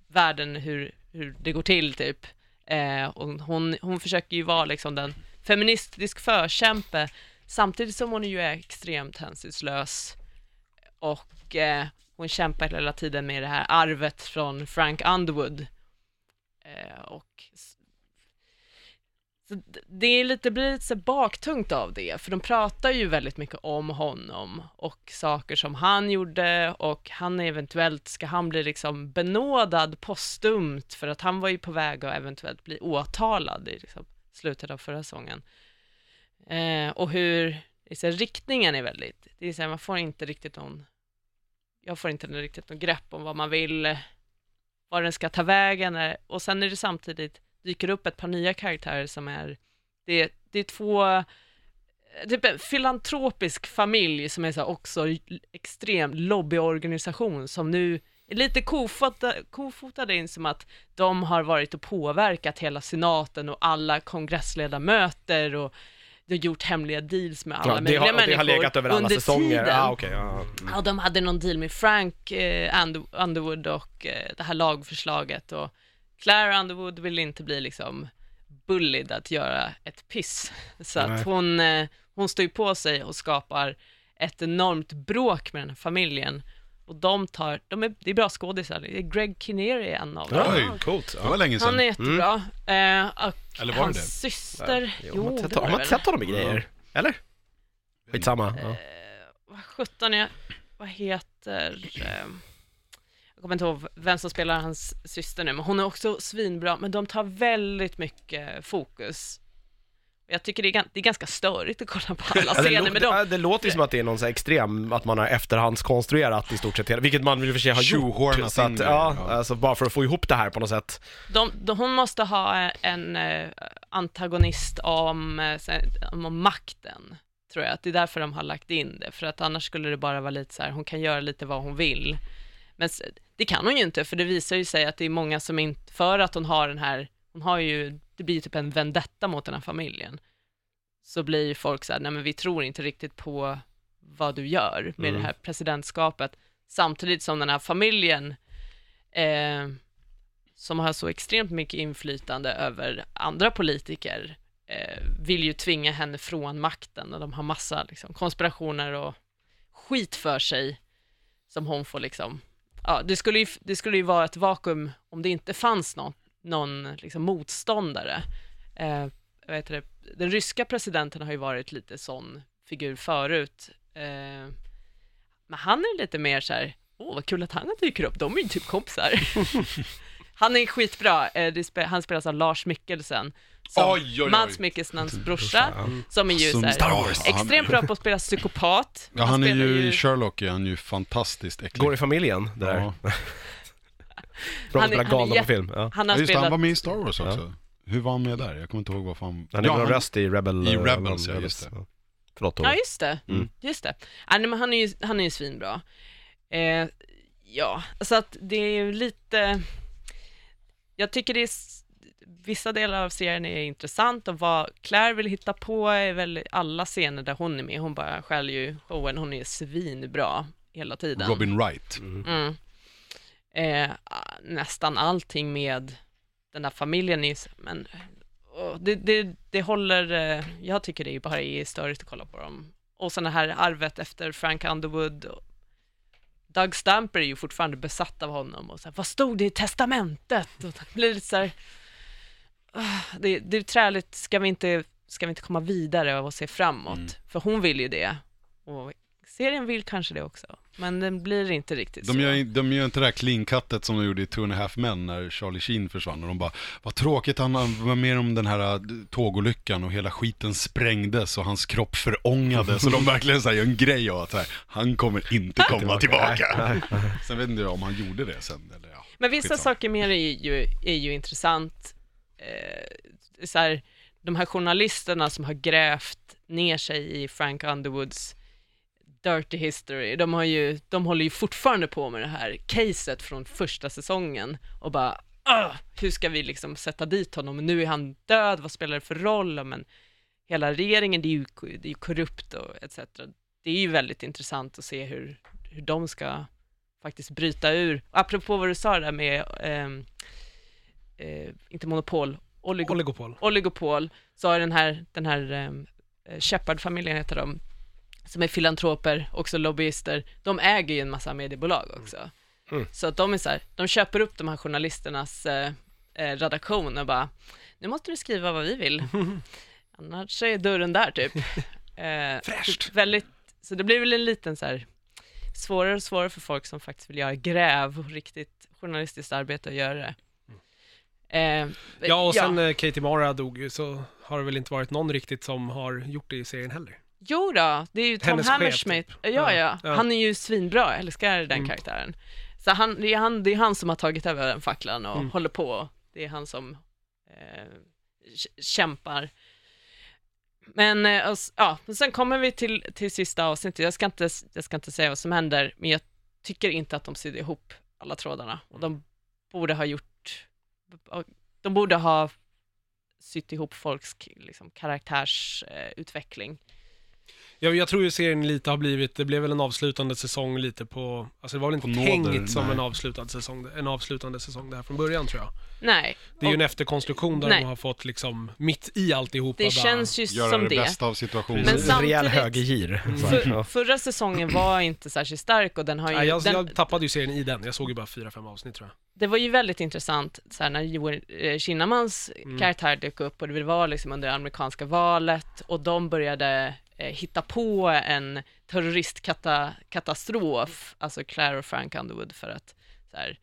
världen hur, hur det går till typ. Eh, hon, hon, hon försöker ju vara liksom den feministisk förkämpe, samtidigt som hon ju är extremt hänsynslös och eh, hon kämpar hela tiden med det här arvet från Frank Underwood. Eh, och så det är lite, blir lite så baktungt av det, för de pratar ju väldigt mycket om honom och saker som han gjorde och han eventuellt, ska han bli liksom benådad postumt för att han var ju på väg att eventuellt bli åtalad i liksom slutet av förra säsongen. Eh, och hur, det så här, riktningen är väldigt, det är så här, man får inte riktigt någon, jag får inte riktigt någon grepp om vad man vill, var den ska ta vägen, eh, och sen är det samtidigt, dyker upp ett par nya karaktärer som är, det, det är två, typ en filantropisk familj som är så också extrem lobbyorganisation som nu är lite kofota, kofotade in som att de har varit och påverkat hela senaten och alla kongressledamöter och de har gjort hemliga deals med alla
ja,
möjliga
har,
människor
det har legat över alla
under
säsonger.
tiden.
Ja, okej. ja. Mm.
Ja, de hade någon deal med Frank eh, Under- Underwood och eh, det här lagförslaget och Claire Underwood ville inte bli liksom bullied att göra ett piss. Så
Nej.
att hon, eh, hon står ju på sig och skapar ett enormt bråk med den här familjen. Och de tar, de är, det är bra skådisar, Det är Greg Kinnear är en av dem.
Ja,
Oj.
coolt.
Det
Ja.
var länge sedan.
Han är jättebra. Eh, och
Eller var det
hans
det?
syster,
Jo,
jo,
man
det
sett,
var
har
det
man sett honom i grejer? Eller? Skitsamma. Ja.
Eh, vad sjutton är, vad heter, eh, kommer inte ihåg vem som spelar hans syster nu, men hon är också svinbra, men de tar väldigt mycket fokus. Jag tycker det är, det är ganska störigt att kolla på alla
Ja, det,
scener
lå-
med dem.
det, det låter ju som att det är någon så här extrem, att man har efterhandskonstruerat i stort sett hela, vilket man i och för sig har gjort. Så att, ja,
ja.
alltså bara för att få ihop det här på något sätt.
De, de, hon måste ha en eh, antagonist om, eh, så- om makten, tror jag. Att det är därför de har lagt in det, för att annars skulle det bara vara lite så här, hon kan göra lite vad hon vill. Men det kan hon ju inte, för det visar ju sig att det är många som inte, för att hon har den här, hon har ju, det blir ju typ en vendetta mot den här familjen. Så blir ju folk så här, nej men vi tror inte riktigt på vad du gör med
Mm.
det här presidentskapet, samtidigt som den här familjen eh, som har så extremt mycket inflytande över andra politiker eh, vill ju tvinga henne från makten och de har massa liksom, konspirationer och skit för sig som hon får liksom, ja, det skulle ju, det skulle ju vara ett vakuum om det inte fanns någon, någon liksom, motståndare. Eh, vad heter det? Den ryska presidenten har ju varit lite sån figur förut, eh, men han är lite mer så här, åh vad kul att han dyker upp, de är ju typ kompisar. Han är skitbra, Eh, spe- han spelas av Lars Mikkelsen, som
Oj, oj, oj.
Mats Mikkelsens brorsa, som är ju
Som. Ja, han-
extremt bra på att spela psykopat.
Ja, han är
spelar
ju, i Sherlock är han ju fantastiskt äcklig.
Går i familjen, det där.
ja.
Bra
Han
att
är-
spela
han är
galna på film. Ja.
Han
Ja,
har
just det, han
spelat,
var med i Star Wars också. Hur var han med där? Jag kommer inte ihåg varför han...
Han är
ja,
en röst i Rebel...
i Rebels, ja, just det.
Ja. Förlåt
ja just det,
Mm.
just det. Ja, men han är ju, han är ju svinbra. Eh, ja, så att det är ju lite, jag tycker det är, vissa delar av serien är intressant och vad Claire vill hitta på är väl alla scener där hon är med, hon bara skäller ju showen, hon är svinbra hela tiden.
Robin Wright.
Mm. Eh, nästan allting med den där familjen är, men det, det, det håller, eh, jag tycker det är bara är störigt att kolla på dem. Och sen det här arvet efter Frank Underwood. Doug Stamper är ju fortfarande besatt av honom och så här, vad stod det i testamentet? Och det blir lite så här, det, det är träligt, ska vi inte, ska vi inte komma vidare och se framåt?
Mm.
För hon vill ju det. Och serien vill kanske det också, men den blir inte riktigt
De
så.
gör, de gör inte det här clean-cuttet som de gjorde i Two and a Half Men när Charlie Sheen försvann och de bara Vad tråkigt, han var med om den här äh, tågolyckan och hela skiten sprängdes och hans kropp förångades och de verkligen så här, gör en grej av att så här, han kommer inte komma tillbaka. Sen vet inte jag om han gjorde det sen eller ja.
Men vissa
Skitsamma.
saker mer är ju, är ju intressant. Eh, så här, de här journalisterna som har grävt ner sig i Frank Underwoods dirty history, de, har ju, de håller ju fortfarande på med det här caset från första säsongen och bara hur ska vi liksom sätta dit honom? Nu är han död, vad spelar det för roll? Men hela regeringen, det är ju, det är ju korrupt och etc. Det är ju väldigt intressant att se hur, hur de ska faktiskt bryta ur. Apropå vad du sa där med, eh, eh, inte monopol, oligo,
Oligopol.
oligopol, så har den här, den här ehm, eh, Shepard-familjen heter de, som är filantroper, också lobbyister, de äger ju en massa mediebolag också.
Mm.
Så att de är så här, de köper upp de här journalisternas eh, eh, redaktion och bara, nu måste du skriva vad vi vill, annars är dörren där typ. Eh,
Fräscht.
Väldigt, så det blir väl en liten så här, svårare och svårare för folk som faktiskt vill göra gräv och riktigt journalistiskt arbete och göra det. Eh,
Ja, och sen eh, Katie Mara dog ju, så har det väl inte varit någon riktigt som har gjort det i serien heller.
Jo då, det är ju Tom
Hennes
Hammersmith.
typ.
Ja,
Ja,
ja,
ja.
Han är ju svinbra, jag älskar den
Mm.
karaktären. Så han, det, är han, det är han som har tagit över den facklan och
Mm.
håller på. Det är han som eh, kämpar. Men, eh, och, ja, men sen kommer vi till, till sista avsnittet. Jag ska, inte, jag ska inte säga vad som händer, men jag tycker inte att de sydde ihop alla trådarna. Och de borde ha gjort, de borde ha sytt ihop folks liksom, karaktärsutveckling. Eh,
jag, jag tror ju serien lite har blivit, det blev väl en avslutande säsong lite på, alltså det var väl inte
På nåder,
tänkt som
nej.
en avslutad säsong, en avslutande säsong där från början tror jag.
Nej.
Det är ju en efterkonstruktion där
Nej.
de har fått liksom, mitt i alltihopa
det
bara,
känns ju
Göra
som
det,
det.
bästa av situationen.
Men
En
samtidigt-
rejäl högergir. Så här,
För, förra säsongen var inte särskilt stark och den har ju,
Nej, jag,
den,
jag tappade ju serien i den, jag såg ju bara fyra, fem avsnitt tror jag.
det var ju väldigt intressant så här, när Joel eh, Kinnamans
Mm.
karaktär dök upp och det var liksom under amerikanska valet och de började hitta på en terroristkatastrof, alltså Claire och Frank Underwood för att så här,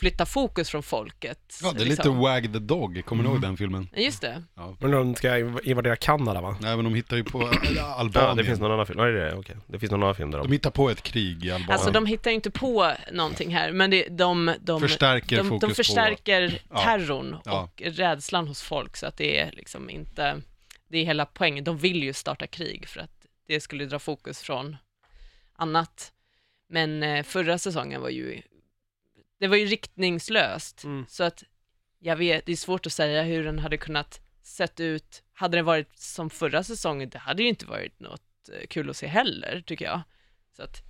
flytta fokus från folket.
Ja, det är lite
liksom.
Wag the Dog, kommer ni ihåg den filmen?
Just det.
Men de ska invadera Kanada va?
Nej men de hittar ju på äh,
Ja,
Albanien.
det finns någon annan film. Ja, det är okej. Det finns någon annan film där
De
de...
hittar på ett krig i Albanien.
Alltså de hittar ju inte på någonting här, men det, de, de,
Förstärker
de,
fokus
de
på-
förstärker
Ja.
terrorn
Ja.
och rädslan hos folk, så att det är liksom inte, det är hela poängen. De vill ju starta krig för att det skulle dra fokus från annat. Men eh, förra säsongen var ju, det var ju riktningslöst,
Mm.
så att jag vet, det är svårt att säga hur den hade kunnat sett ut. Hade den varit som förra säsongen, det hade ju inte varit något eh, kul att se heller, tycker jag. Så att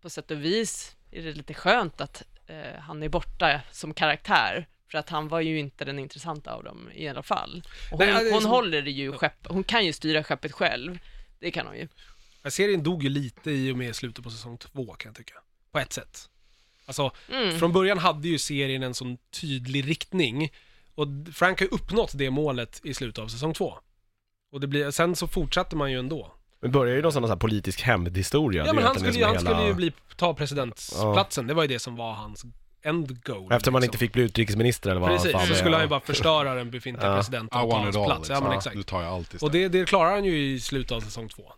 på sätt och vis är det lite skönt att eh, han är borta som karaktär, för att han var ju inte den intressanta av dem i alla fall. Och hon,
Nej, det är
hon
som-
håller det ju skepp, hon kan ju styra skeppet själv, det kan hon ju.
Ja, Serien dog ju lite i och med slutet på säsong två kan jag tycka. På ett sätt. Alltså,
Mm.
från början hade ju serien en sån tydlig riktning. Och Frank har ju uppnått det målet i slutet av säsong två. Och det blir, sen så fortsatte man ju ändå.
Det börjar ju någon sån här politisk hämndhistoria.
Ja,
Det
men han skulle,
det
ju, han
är
skulle ju
hela-
bli, ta presidentsplatsen. Det var ju det som var hans end goal.
Eftersom man
liksom.
inte fick bli utrikesminister eller vad
Precis,
fan
så
det är.
skulle han ju bara förstöra den befintliga
Ja.
presidenten och ta hans plats. Ja,
liksom.
men
Ja.
exakt.
Nu tar jag allt istället.
Och det, det klarar han ju i slutet av säsong två.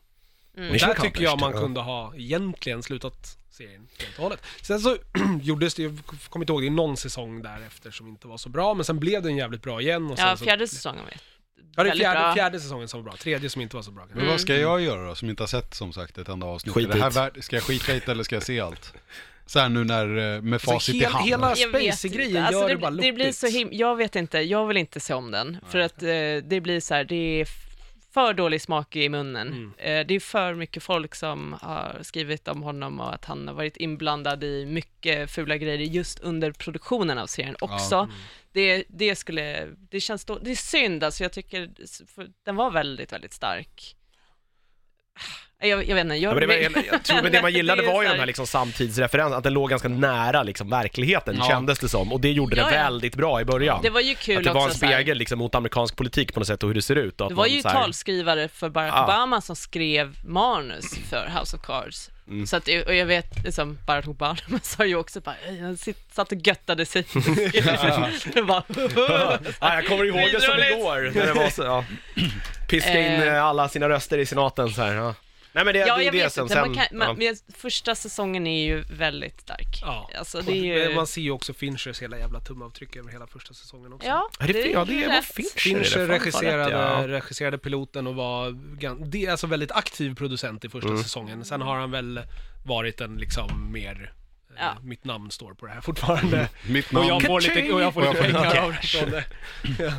Mm.
Där tycker jag man
ja.
kunde ha egentligen slutat serien helt och hållet. Sen så gjordes det, jag kommer inte ihåg, det är någon säsong därefter som inte var så bra, men sen blev den jävligt bra igen. Och sen
Ja,
så,
fjärde säsongen var
Ja, det är fjärde, fjärde säsongen som var bra, tredje som inte var så bra.
Men vad ska jag göra då, som inte har sett som sagt ett enda avsnitt?
Skit
det här ska jag skita i det eller ska jag se allt? Så här nu när, eh, med facit i
hel-
hand.
hela-
inte. Alltså,
gör
det,
det bara
det blir så him- Jag vet inte, jag vill inte se om den. För att eh, det blir så här, det är för dålig smak i munnen.
Mm.
Eh, det är för mycket folk som har skrivit om honom och att han har varit inblandad i mycket fula grejer just under produktionen av serien också.
Mm.
Det, det skulle, det känns då, det är synd alltså, jag tycker, den var väldigt, väldigt stark. Jag, jag vet inte, jag,
Ja, men det, jag, jag tror men det man gillade
Det
var ju de
här-
liksom samtidsreferenserna, att den låg ganska nära liksom verkligheten
Ja.
kändes det som. Och det gjorde det
Ja, ja.
väldigt bra i början.
Det var ju kul
att det var en spegel liksom mot amerikansk politik på något sätt och hur det ser ut.
Det var
man
ju
här-
talskrivare för Barack
Ja.
Obama som skrev manus för House of Cards.
Mm.
Så att, och jag vet, liksom, Barack Obama sa ju också bara, "Ey, han satt och göttade sig. Det bara,
Ja, jag kommer ihåg det som igår. När det var så, ja. Piska in
Eh.
eh, alla sina röster i senaten så här. Ja. Nej men det,
ja,
det är
jag
det
vet
som
inte,
sen...
man kan,
ja.
man, men första säsongen är ju väldigt stark.
Ja,
Alltså, det ju...
man ser ju också Finchers hela jävla tumavtryck över hela första säsongen också.
Ja,
Ja, det, ja, det
är
var. Fincher.
Fincher
det.
Regisserade,
rätt,
regisserade piloten och var gan- det är alltså väldigt aktiv producent i första
Mm.
säsongen. Sen har han väl varit en liksom mer, eh,
Ja.
mitt namn står på det här fortfarande.
Mitt
Och
namn.
jag får lite, och jag får lite
Och jag får
pengar
cash.
av det. det.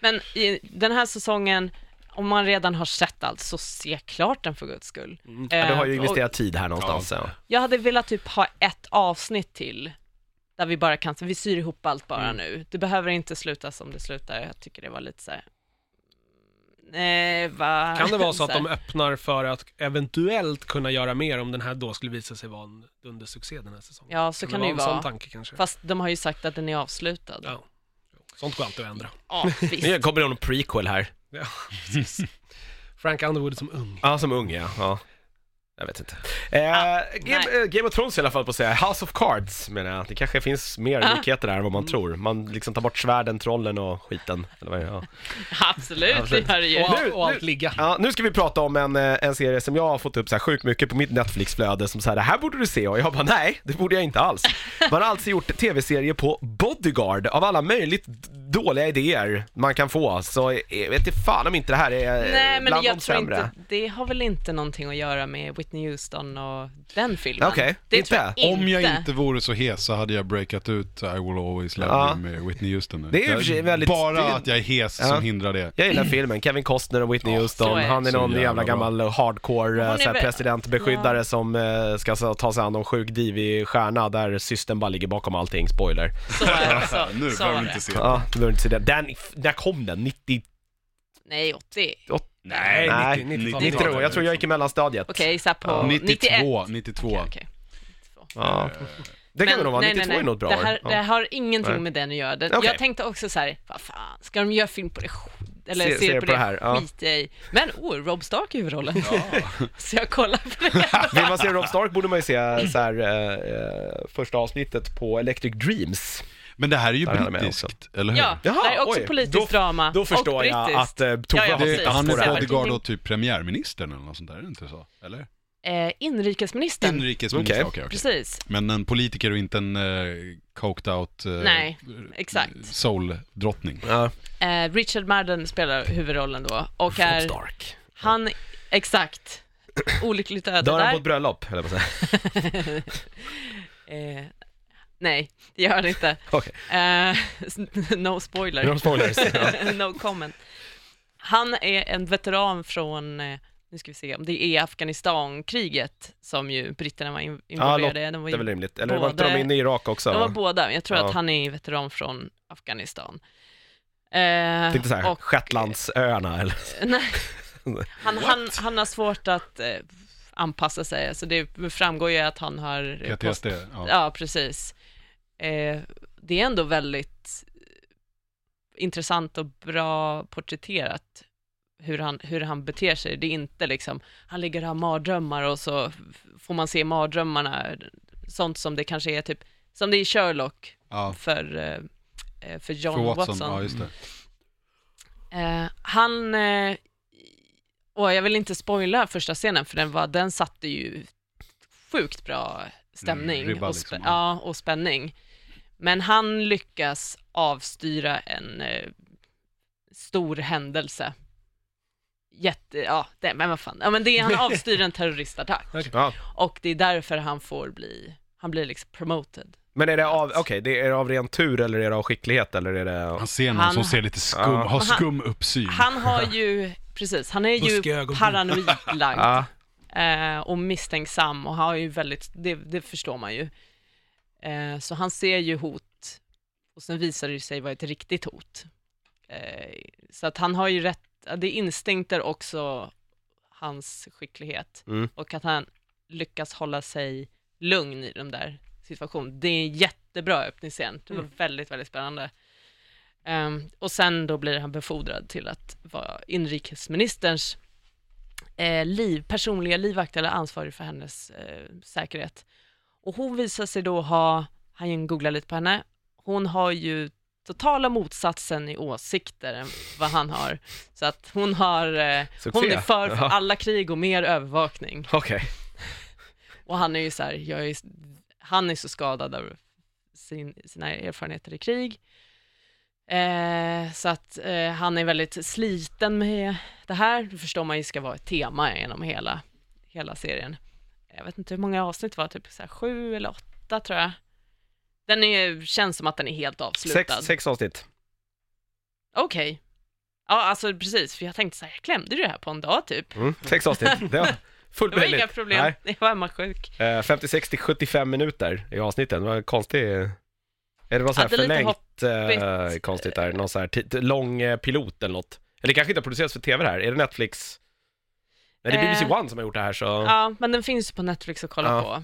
Men i den här säsongen, om man redan har sett allt, så se klart den för guds skull.
Ja. Ja, du har ju
Eh, och-
investerat tid här någonstans. Ja.
Jag hade velat typ ha ett avsnitt till, där vi bara kan, vi syr ihop allt bara
Mm.
nu. Det behöver inte sluta som det slutar, jag tycker det var lite så här. Nej, va?
Kan det vara så att de öppnar för att eventuellt kunna göra mer om den här då skulle visa sig vara en dundersuccé den här säsongen?
Ja, så kan det ju
en sån
vara.
tanke kanske?
Fast de har ju sagt att den är avslutad. Ja,
Ja. Sånt går alltid att ändra.
visst.
Nu kommer det någon prequel här.
Ja, precis. Frank Underwood som ung.
Ja, som ung ja. ja. Jag vet inte. Eh, Game,
nej.
eh, Game of Thrones i alla fall på att säga. House of Cards menar jag. Det kanske finns mer
Ah.
likheter där än vad man
Mm.
tror. Man liksom tar bort svärden, trollen och skiten. Eller vad ja.
Absolut,
Absolut.
det gör det ju.
Och,
Nu-
och allt
nu-
ligga.
Ja, nu ska vi prata om en, eh, en serie som jag har fått upp så här sjukt mycket på mitt Netflix-flöde som säger det här borde du se och jag bara nej, det borde jag inte alls. Man har alltså gjort tv-serie på Bodyguard av alla möjligt dåliga idéer man kan få, så jag vet inte fan om inte det här är eh,
Nej, men
bland
jag
de
tror
sämre.
inte, det har väl inte någonting att göra med Whitney Houston och den filmen.
Okej,
det
inte?
Jag
Om jag inte vore så hes så hade jag breakat ut I will always love
Ja.
you med Whitney Houston nu.
Det är
Jag-
väldigt-
Bara
det
att jag är hes
Ja.
som hindrar det.
Jag gillar filmen, Kevin Costner och Whitney
Ja,
Houston,
är
han är någon
jävla
jävla gammal hardcore eh,
är
såhär presidentbeskyddare
Ja.
som eh, ska så, ta sig an någon sjuk divig stjärna där systern bara ligger bakom allting, spoiler.
Så är det, så,
nu
så
behöver du inte se.
Ja, du behöver inte se den. den. När kom den? 90?
Nej, 80.
Nej,
Nej,
90, 90
90 tror jag. Jag tror jag gick i mellanstadiet.
Okej, så här på
Ja.
91.
92, 92.
Okej, okej.
Ja. Det kan det nog vara, 92 är nog ett bra
det, här,
år.
det
Ja.
har ingenting
Nej.
med den att göra. Det,
Okej.
Jag tänkte också så här, vad fan, ska de göra film på det sk- eller
Ser-
ser,
ser
på, det,
det här, ja.
skiter jag i. Men, oh, Rob Stark i huvudrollen. så jag kollar på det.
Vill man se Rob Stark borde man ju se så här, eh, eh, första avsnittet på Electric Dreams.
Men det här är ju
Där är med
brittiskt, eller hur?
Ja,
Jaha,
det är också
oj.
politiskt
Då-
drama
Då förstår
och
jag
brittiskt.
att eh, Tove
Ja, ja,
har
precis.
Det, han
Så
är
jag har
bodyguard åt typ premiärministern eller något sånt där, är det inte så? Eller?
Eh, inrikesministern.
Inrikesminister,
Okej.
okej, okej.
Precis.
Men en politiker och inte en uh, coked out uh,
Nej, exakt.
soul-drottning.
Ja,
Eh, Richard Madden spelar huvudrollen då och
Rob
är
Stark.
han, exakt, olyckligt öde
Dör han på
där.
ett bröllop, höll jag på att säga.
Eh, nej, det gör han inte.
Okej,
Eh, no spoiler.
no spoilers. Ja.
no comment. Han är en veteran från, eh, nu ska vi se om det är Afghanistan-kriget som ju britterna var in- involverade i. De var
Det är väl rimligt. Eller var inte de inne i Irak också?
de var
va?
båda, jag tror
Ja.
att han är veteran från Afghanistan. Eh,
Tänkte såhär,
och-
Shetlandsöarna eller?
Nej. Han, han, han har svårt att eh, anpassa sig, alltså det framgår ju att han har...
PTSD, ja.
Ja, precis. Eh, det är ändå väldigt intressant och bra porträtterat hur han, hur han beter sig. Det är inte liksom, han ligger och har mardrömmar och så får man se mardrömmarna, sånt som det kanske är typ, som det är i Sherlock
ja.
för, eh, eh, för John
För
Watson.
Watson, ja.
Eh, han, eh, och jag vill inte spoila första scenen för den, var, den satte ju sjukt bra stämning
Mm,
och,
liksom,
spä-
ja.
ja, och spänning. Men han lyckas avstyra en eh, stor händelse. Jätte, ja, det, men vad fan, ja men det är, han avstyr en terroristattack
Ja.
och det är därför han får bli, han blir liksom promoted.
Men är det av, okej, det är det av ren tur eller är det av skicklighet eller är det...
Han ser någon
Han-
som ser lite skum,
Ja.
har
han-
skum uppsyn.
Han har ju, precis, han är ju
ögonbryn.
paranoidlagd.
Ja,
eh, och misstänksam och har ju väldigt, det, det förstår man ju. Eh, så han ser ju hot och sen visar det sig vara ett riktigt hot. Eh, så att han har ju rätt, det är instinkter också hans skicklighet
Mm.
och att han lyckas hålla sig lugn i de där situationerna. Det är en jättebra öppningsscen, det var väldigt, väldigt spännande. Ehm, och sen då blir han befordrad till att vara inrikesministerns eh, liv, personliga livvakt eller ansvarig för hennes eh, säkerhet. Och hon visar sig då ha, han googlar lite på henne, hon har ju totala motsatsen i åsikter än vad han har. Så att hon har, eh,
Succé.
hon är för, för alla krig och mer övervakning.
okej.
Och han är ju så här, är, han är så skadad av sin, sina erfarenheter i krig. Eh, så att eh, han är väldigt sliten med det här. Det förstår man ju ska vara ett tema genom hela, hela serien. Jag vet inte hur många avsnitt det var, typ så här sju eller åtta tror jag. Den är, känns som att den är helt avslutad.
Sex, sex avsnitt.
Okej. Ja, alltså precis, för jag tänkte så här, jag klämde det här på en dag typ.
Mm, sex avsnitt. Det var fullt
Det var
möjligt.
inga problem,
Nej.
jag var hemma sjuk.
Eh, 50, 60, 75 minuter i avsnitten. Det var konstigt. Är det var så här
Ja,
förlängt eh, konstigt där? Någon så här lång eh, pilot eller något? Eller det kanske inte har producerats för tv här? Är det Netflix? Nej, det är BBC
Eh,
One som har gjort det här så...
Ja, men den finns på Netflix att kolla
Ja.
på.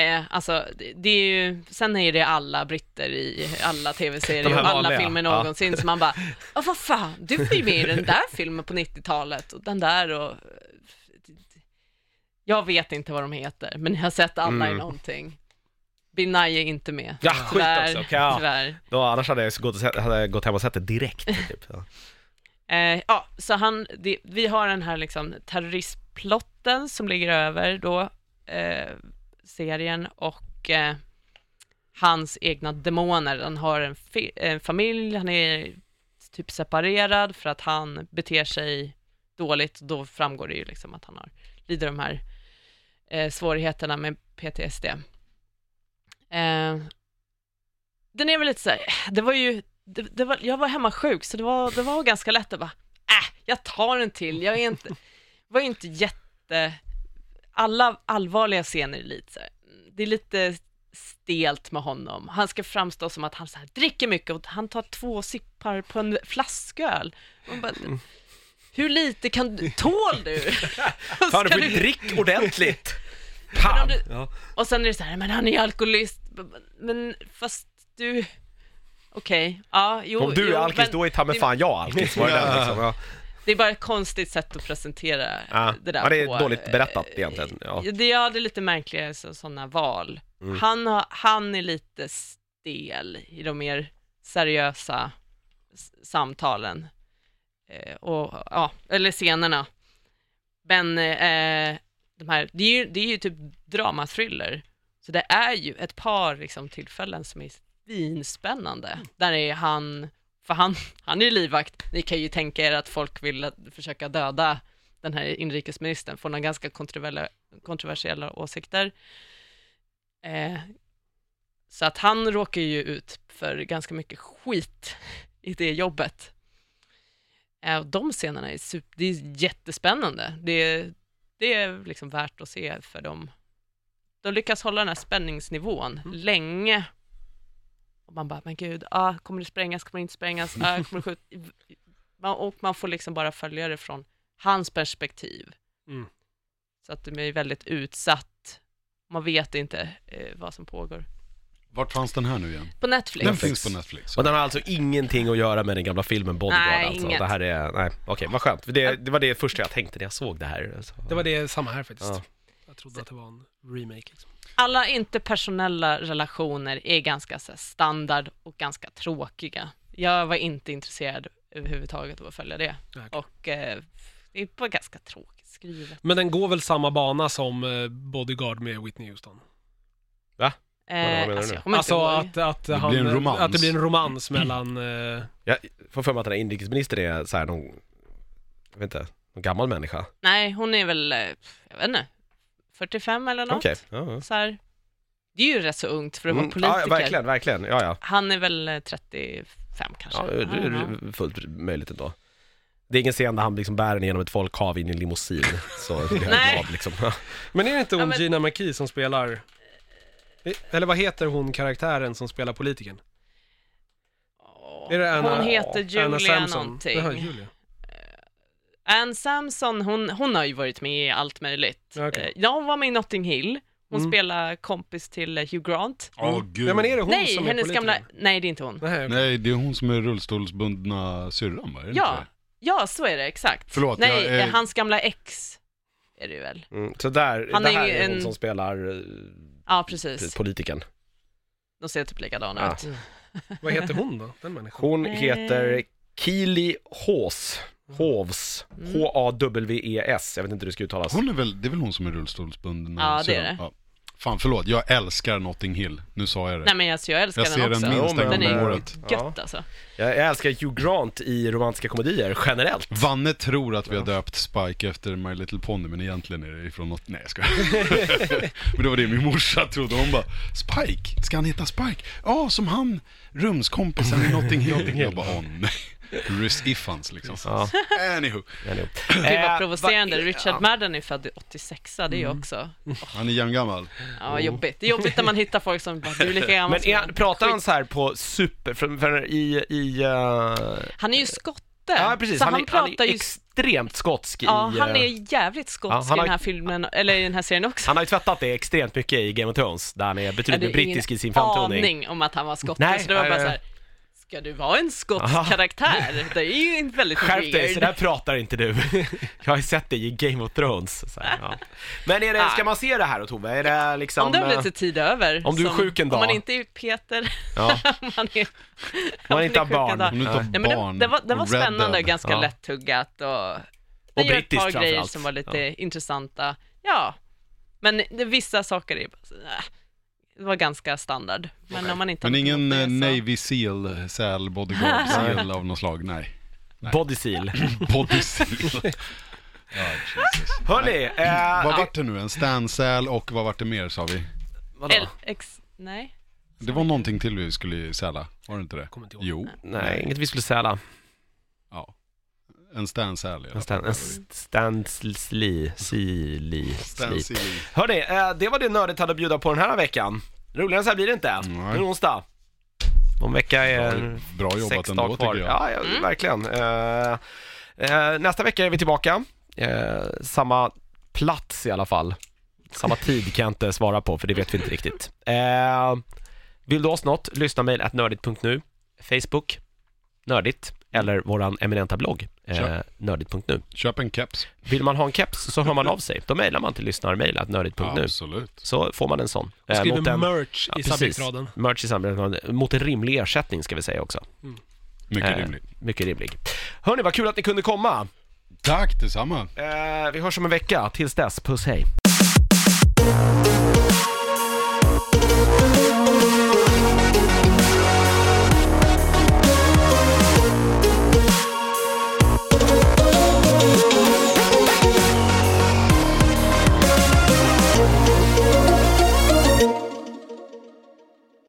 Eh, alltså, det, är ju, sen är det alla britter i alla tv-serier och alla filmer
ja.
någonsin, så man bara, "Åh, vad fan, du var ju med i den där filmen på 90-talet och den där och... Jag vet inte vad de heter, men jag har sett alla
Mm.
i någonting. Nye är inte med.
Ja, skit
tyvärr,
också. Okej, ja.
tyvärr.
Då, annars hade jag gått, hade jag gått hem och sett det direkt. Typ. Ja.
Eh, ja, så han, det, vi har den här liksom terroristplotten som ligger över då eh, serien och eh, hans egna demoner. Han har en, en familj, han är typ separerad för att han beter sig dåligt. Då framgår det ju liksom att han har, lider de här eh, svårigheterna med PTSD. Eh, den är väl lite så här, det var ju det, det var, jag var hemma sjuk, så det var, det var ganska lätt att bara, äh, jag tar en till, jag är inte, var inte jätte, alla allvarliga scener är lite så här, det är lite stelt med honom. Han ska framstå som att han så här, dricker mycket och han tar två sippar på en flasköl. Bara, hur lite kan du, tål du?
Fan, du ju drick ordentligt!
Du-
Ja.
och sen är det så här, men han är alkoholist. Men fast du, okej. Ja, jo,
Om du
jo,
är alkis,
men
då är ta mig fan jag alkis. Var det den, liksom? ja.
Det är bara ett konstigt sätt att presentera
Ja.
det där
Ja, det är
på.
dåligt berättat egentligen, ja.
Det, ja, det är lite märkliga sådana val.
Mm.
Han, har, han är lite stel i de mer seriösa s- samtalen. Eh, och, ja, eller scenerna. Men eh, de här, det, är ju, det är ju typ dramathriller. Så det är ju ett par liksom, tillfällen som är svinspännande. Där är han, för han, han är ju livvakt. Ni kan ju tänka er att folk vill försöka döda den här inrikesministern, får några ganska kontroversiella, åsikter. Eh, så att han råkar ju ut för ganska mycket skit i det jobbet. Eh, och de scenerna är, super, det är jättespännande. Det, är- det är liksom värt att se för dem. De lyckas hålla den här spänningsnivån länge. Och man bara, men gud, ah, kommer det sprängas, kommer det inte sprängas, ah, kommer det skjuta? Man, och man får liksom bara följa det från hans perspektiv.
Mm.
Så att de är väldigt utsatt. Man vet inte eh, vad som pågår.
Vart fanns den här nu igen?
På Netflix.
Den finns på Netflix.
Och den har alltså ingenting att göra med den gamla filmen Bodyguard
Nej,
alltså.
inget.
Det här är, nej, okej, vad skönt. Det, det var det första jag tänkte när jag såg det här. Alltså.
Det var det samma här faktiskt.
Ja.
Jag trodde att det var en remake. Liksom.
Alla interpersonella relationer är ganska så här, standard och ganska tråkiga. Jag var inte intresserad överhuvudtaget av att följa det.
Okej.
Och eh, det var ganska tråkigt skrivet.
Men den går väl samma bana som eh, Bodyguard med Whitney Houston?
Eh,
menar du
alltså, jag
Alltså att, att,
Det
han,
blir en romans.
att det blir en romans mellan... Eh,
Jag får för mig att den här inrikesministern är så här någon, jag vet inte, någon gammal människa.
Nej, hon är väl, eh, jag vet inte, 45 eller något.
Okej. Ja, ja.
Så här. Det är ju rätt så ungt för att vara
Mm,
politiker.
Ja, verkligen, verkligen. Ja, ja.
Han är väl eh, 35 kanske.
ja det är fullt möjligt ändå. Det är ingen scen där han liksom bär den genom ett folkhav in i en limousin, så jag
Nej.
glad liksom.
men är det inte hon
Ja, men-
Gina McKee som spelar... Eh, Eller vad heter hon karaktären som spelar politikern? Är det Anna,
hon heter Julia
Samson?
någonting.
Jaha, Julia.
Ann Samson, hon, hon har ju varit med i allt möjligt.
Okej.
Eh, Ja, hon var med i Notting Hill. Hon
Mm.
spelar kompis till eh, Hugh Grant.
Åh gud.
Ja men är det hon
nej,
som är
hennes
politikern?
gamla... Nej, det är inte hon.
Nej, okej.
Nej, det är hon som är rullstolsbundna syrran va?
Ja,
inte
ja, så är det, exakt.
Förlåt,
nej,
jag
eh, hans gamla ex är det ju väl.
Mm, så där,
Han
det
är
här
ju
är hon
en-
som spelar eh,
Ja, precis.
politikern.
De ser typ likadana
Ja.
ut.
Vad heter hon då, den människan?
Hon heter Keely Hawes. Hovs.
Mm.
H-A-W-E-S. Jag vet inte hur det ska uttalas.
Hon är väl, det är väl hon som är rullstolsbunden?
Ja, det är det.
Fan förlåt, jag älskar Notting Hill. Nu sa jag det.
Nej, men alltså, jag älskar
jag ser
den
den
också.
minst
Jo,
en
Den
gång om
är
året.
gött alltså.
Jag, jag älskar Hugh Grant i romantiska komedier generellt.
Vanne tror att vi har döpt Spike efter My Little Pony, men egentligen är det ifrån något... Nej jag skojar. Men det var det min morsa trodde. Hon bara, Spike? Ska han heta Spike? Ja, som han, rumskompisen i Notting Hill. Jag bara, åh nej. Rys Ifans liksom.
Ja,
Anywho,
anyway.
Gud
Eh,
vad provocerande.
vad-
Richard. Madden är född 86, det är ju
Mm.
också
han är jämngammal.
ja, jobbigt. Det är jobbigt när man hittar folk som bara, du är lika gammal
Men är,
jag."
han- pratar han så här på super, för, för i, i uh,
Han är ju skotte.
ja precis,
så
han,
han,
är, han
pratar
är
ju...
extremt skotsk
Ja,
i,
han
eh,
är jävligt skotsk
ja, han
i
har-
den här filmen, eller i den här serien också.
han har ju tvättat det extremt mycket i Game of Thrones, där han är
Jag
betydligt
hade
mer brittisk i sin
ingen
framtoning.
aning om att han var skotte,
Nej,
så det var bara så här. Ska du vara en skotsk karaktär? Det är ju inte väldigt
Skärp dig,
weird.
så där pratar inte du. Jag har ju sett dig i Game of Thrones. Så här, ja. Men är det, ska man se det här då Tove? Är det liksom...
Om du har
eh,
lite tid över.
om du är
som-
sjuk en dag.
Om man inte är Peter,
Ja,
om man är...
man inte har
sjuk en
barn.
dag.
Om du inte har
Nej, men det,
barn
det var, det var spännande,
Dead.
ganska
Ja.
lättuggat och...
Och
Det gör ett
brittiskt
par grejer
framförallt.
som var lite
Ja.
intressanta. Ja, men det, vissa saker är bara så, äh, det var ganska standard. Men om man inte
Men ingen
något
eh,
det så-
Navy Seal, säl, bodyguard, seal av något slag, nej.
Body seal.
Body seal. Ja.
Hörni, eh,
Vad vart det nu? En stansäl och vad vart det mer sa vi?
vadå?
L- X, nej.
Det var någonting till vi skulle säla, var det inte det? Jo,
Nej, inget vi skulle säla.
ja. En stansäl i alla
En stand, en standsli, sili, sli.
Stansil.
Hörni, eh, det var det Nördigt hade att bjuda på den här veckan. Roligare än så här blir det inte.
Nej.
Nu är det onsdag. Om vecka är
Bra jobbat
sex
ändå
dagar kvar.
tycker jag.
Ja, ja verkligen. Eh, eh, nästa vecka är vi tillbaka. Samma plats i alla fall. Samma tid kan jag inte svara på för det vet vi inte riktigt. Vill du oss något? Lyssna mail at nördigt.nu. Facebook, Nördigt, eller våran eminenta blogg, eh, nördigt.nu.
Köp en keps.
Vill man ha en keps så hör man av sig. Då mejlar man till lyssnarmail.nördigt.nu.
Absolut.
Så får man en sån.
Och
Eh,
skriver
mot en-
merch
Ja,
i subjektraden.
Merch i samarbetsraden. Mot en rimlig ersättning ska vi säga också.
Mycket
Eh,
rimligt.
Mycket rimlig. Hörni, vad kul att ni kunde komma.
Tack detsamma.
Eh, vi hörs om en vecka. Tills dess, puss hej.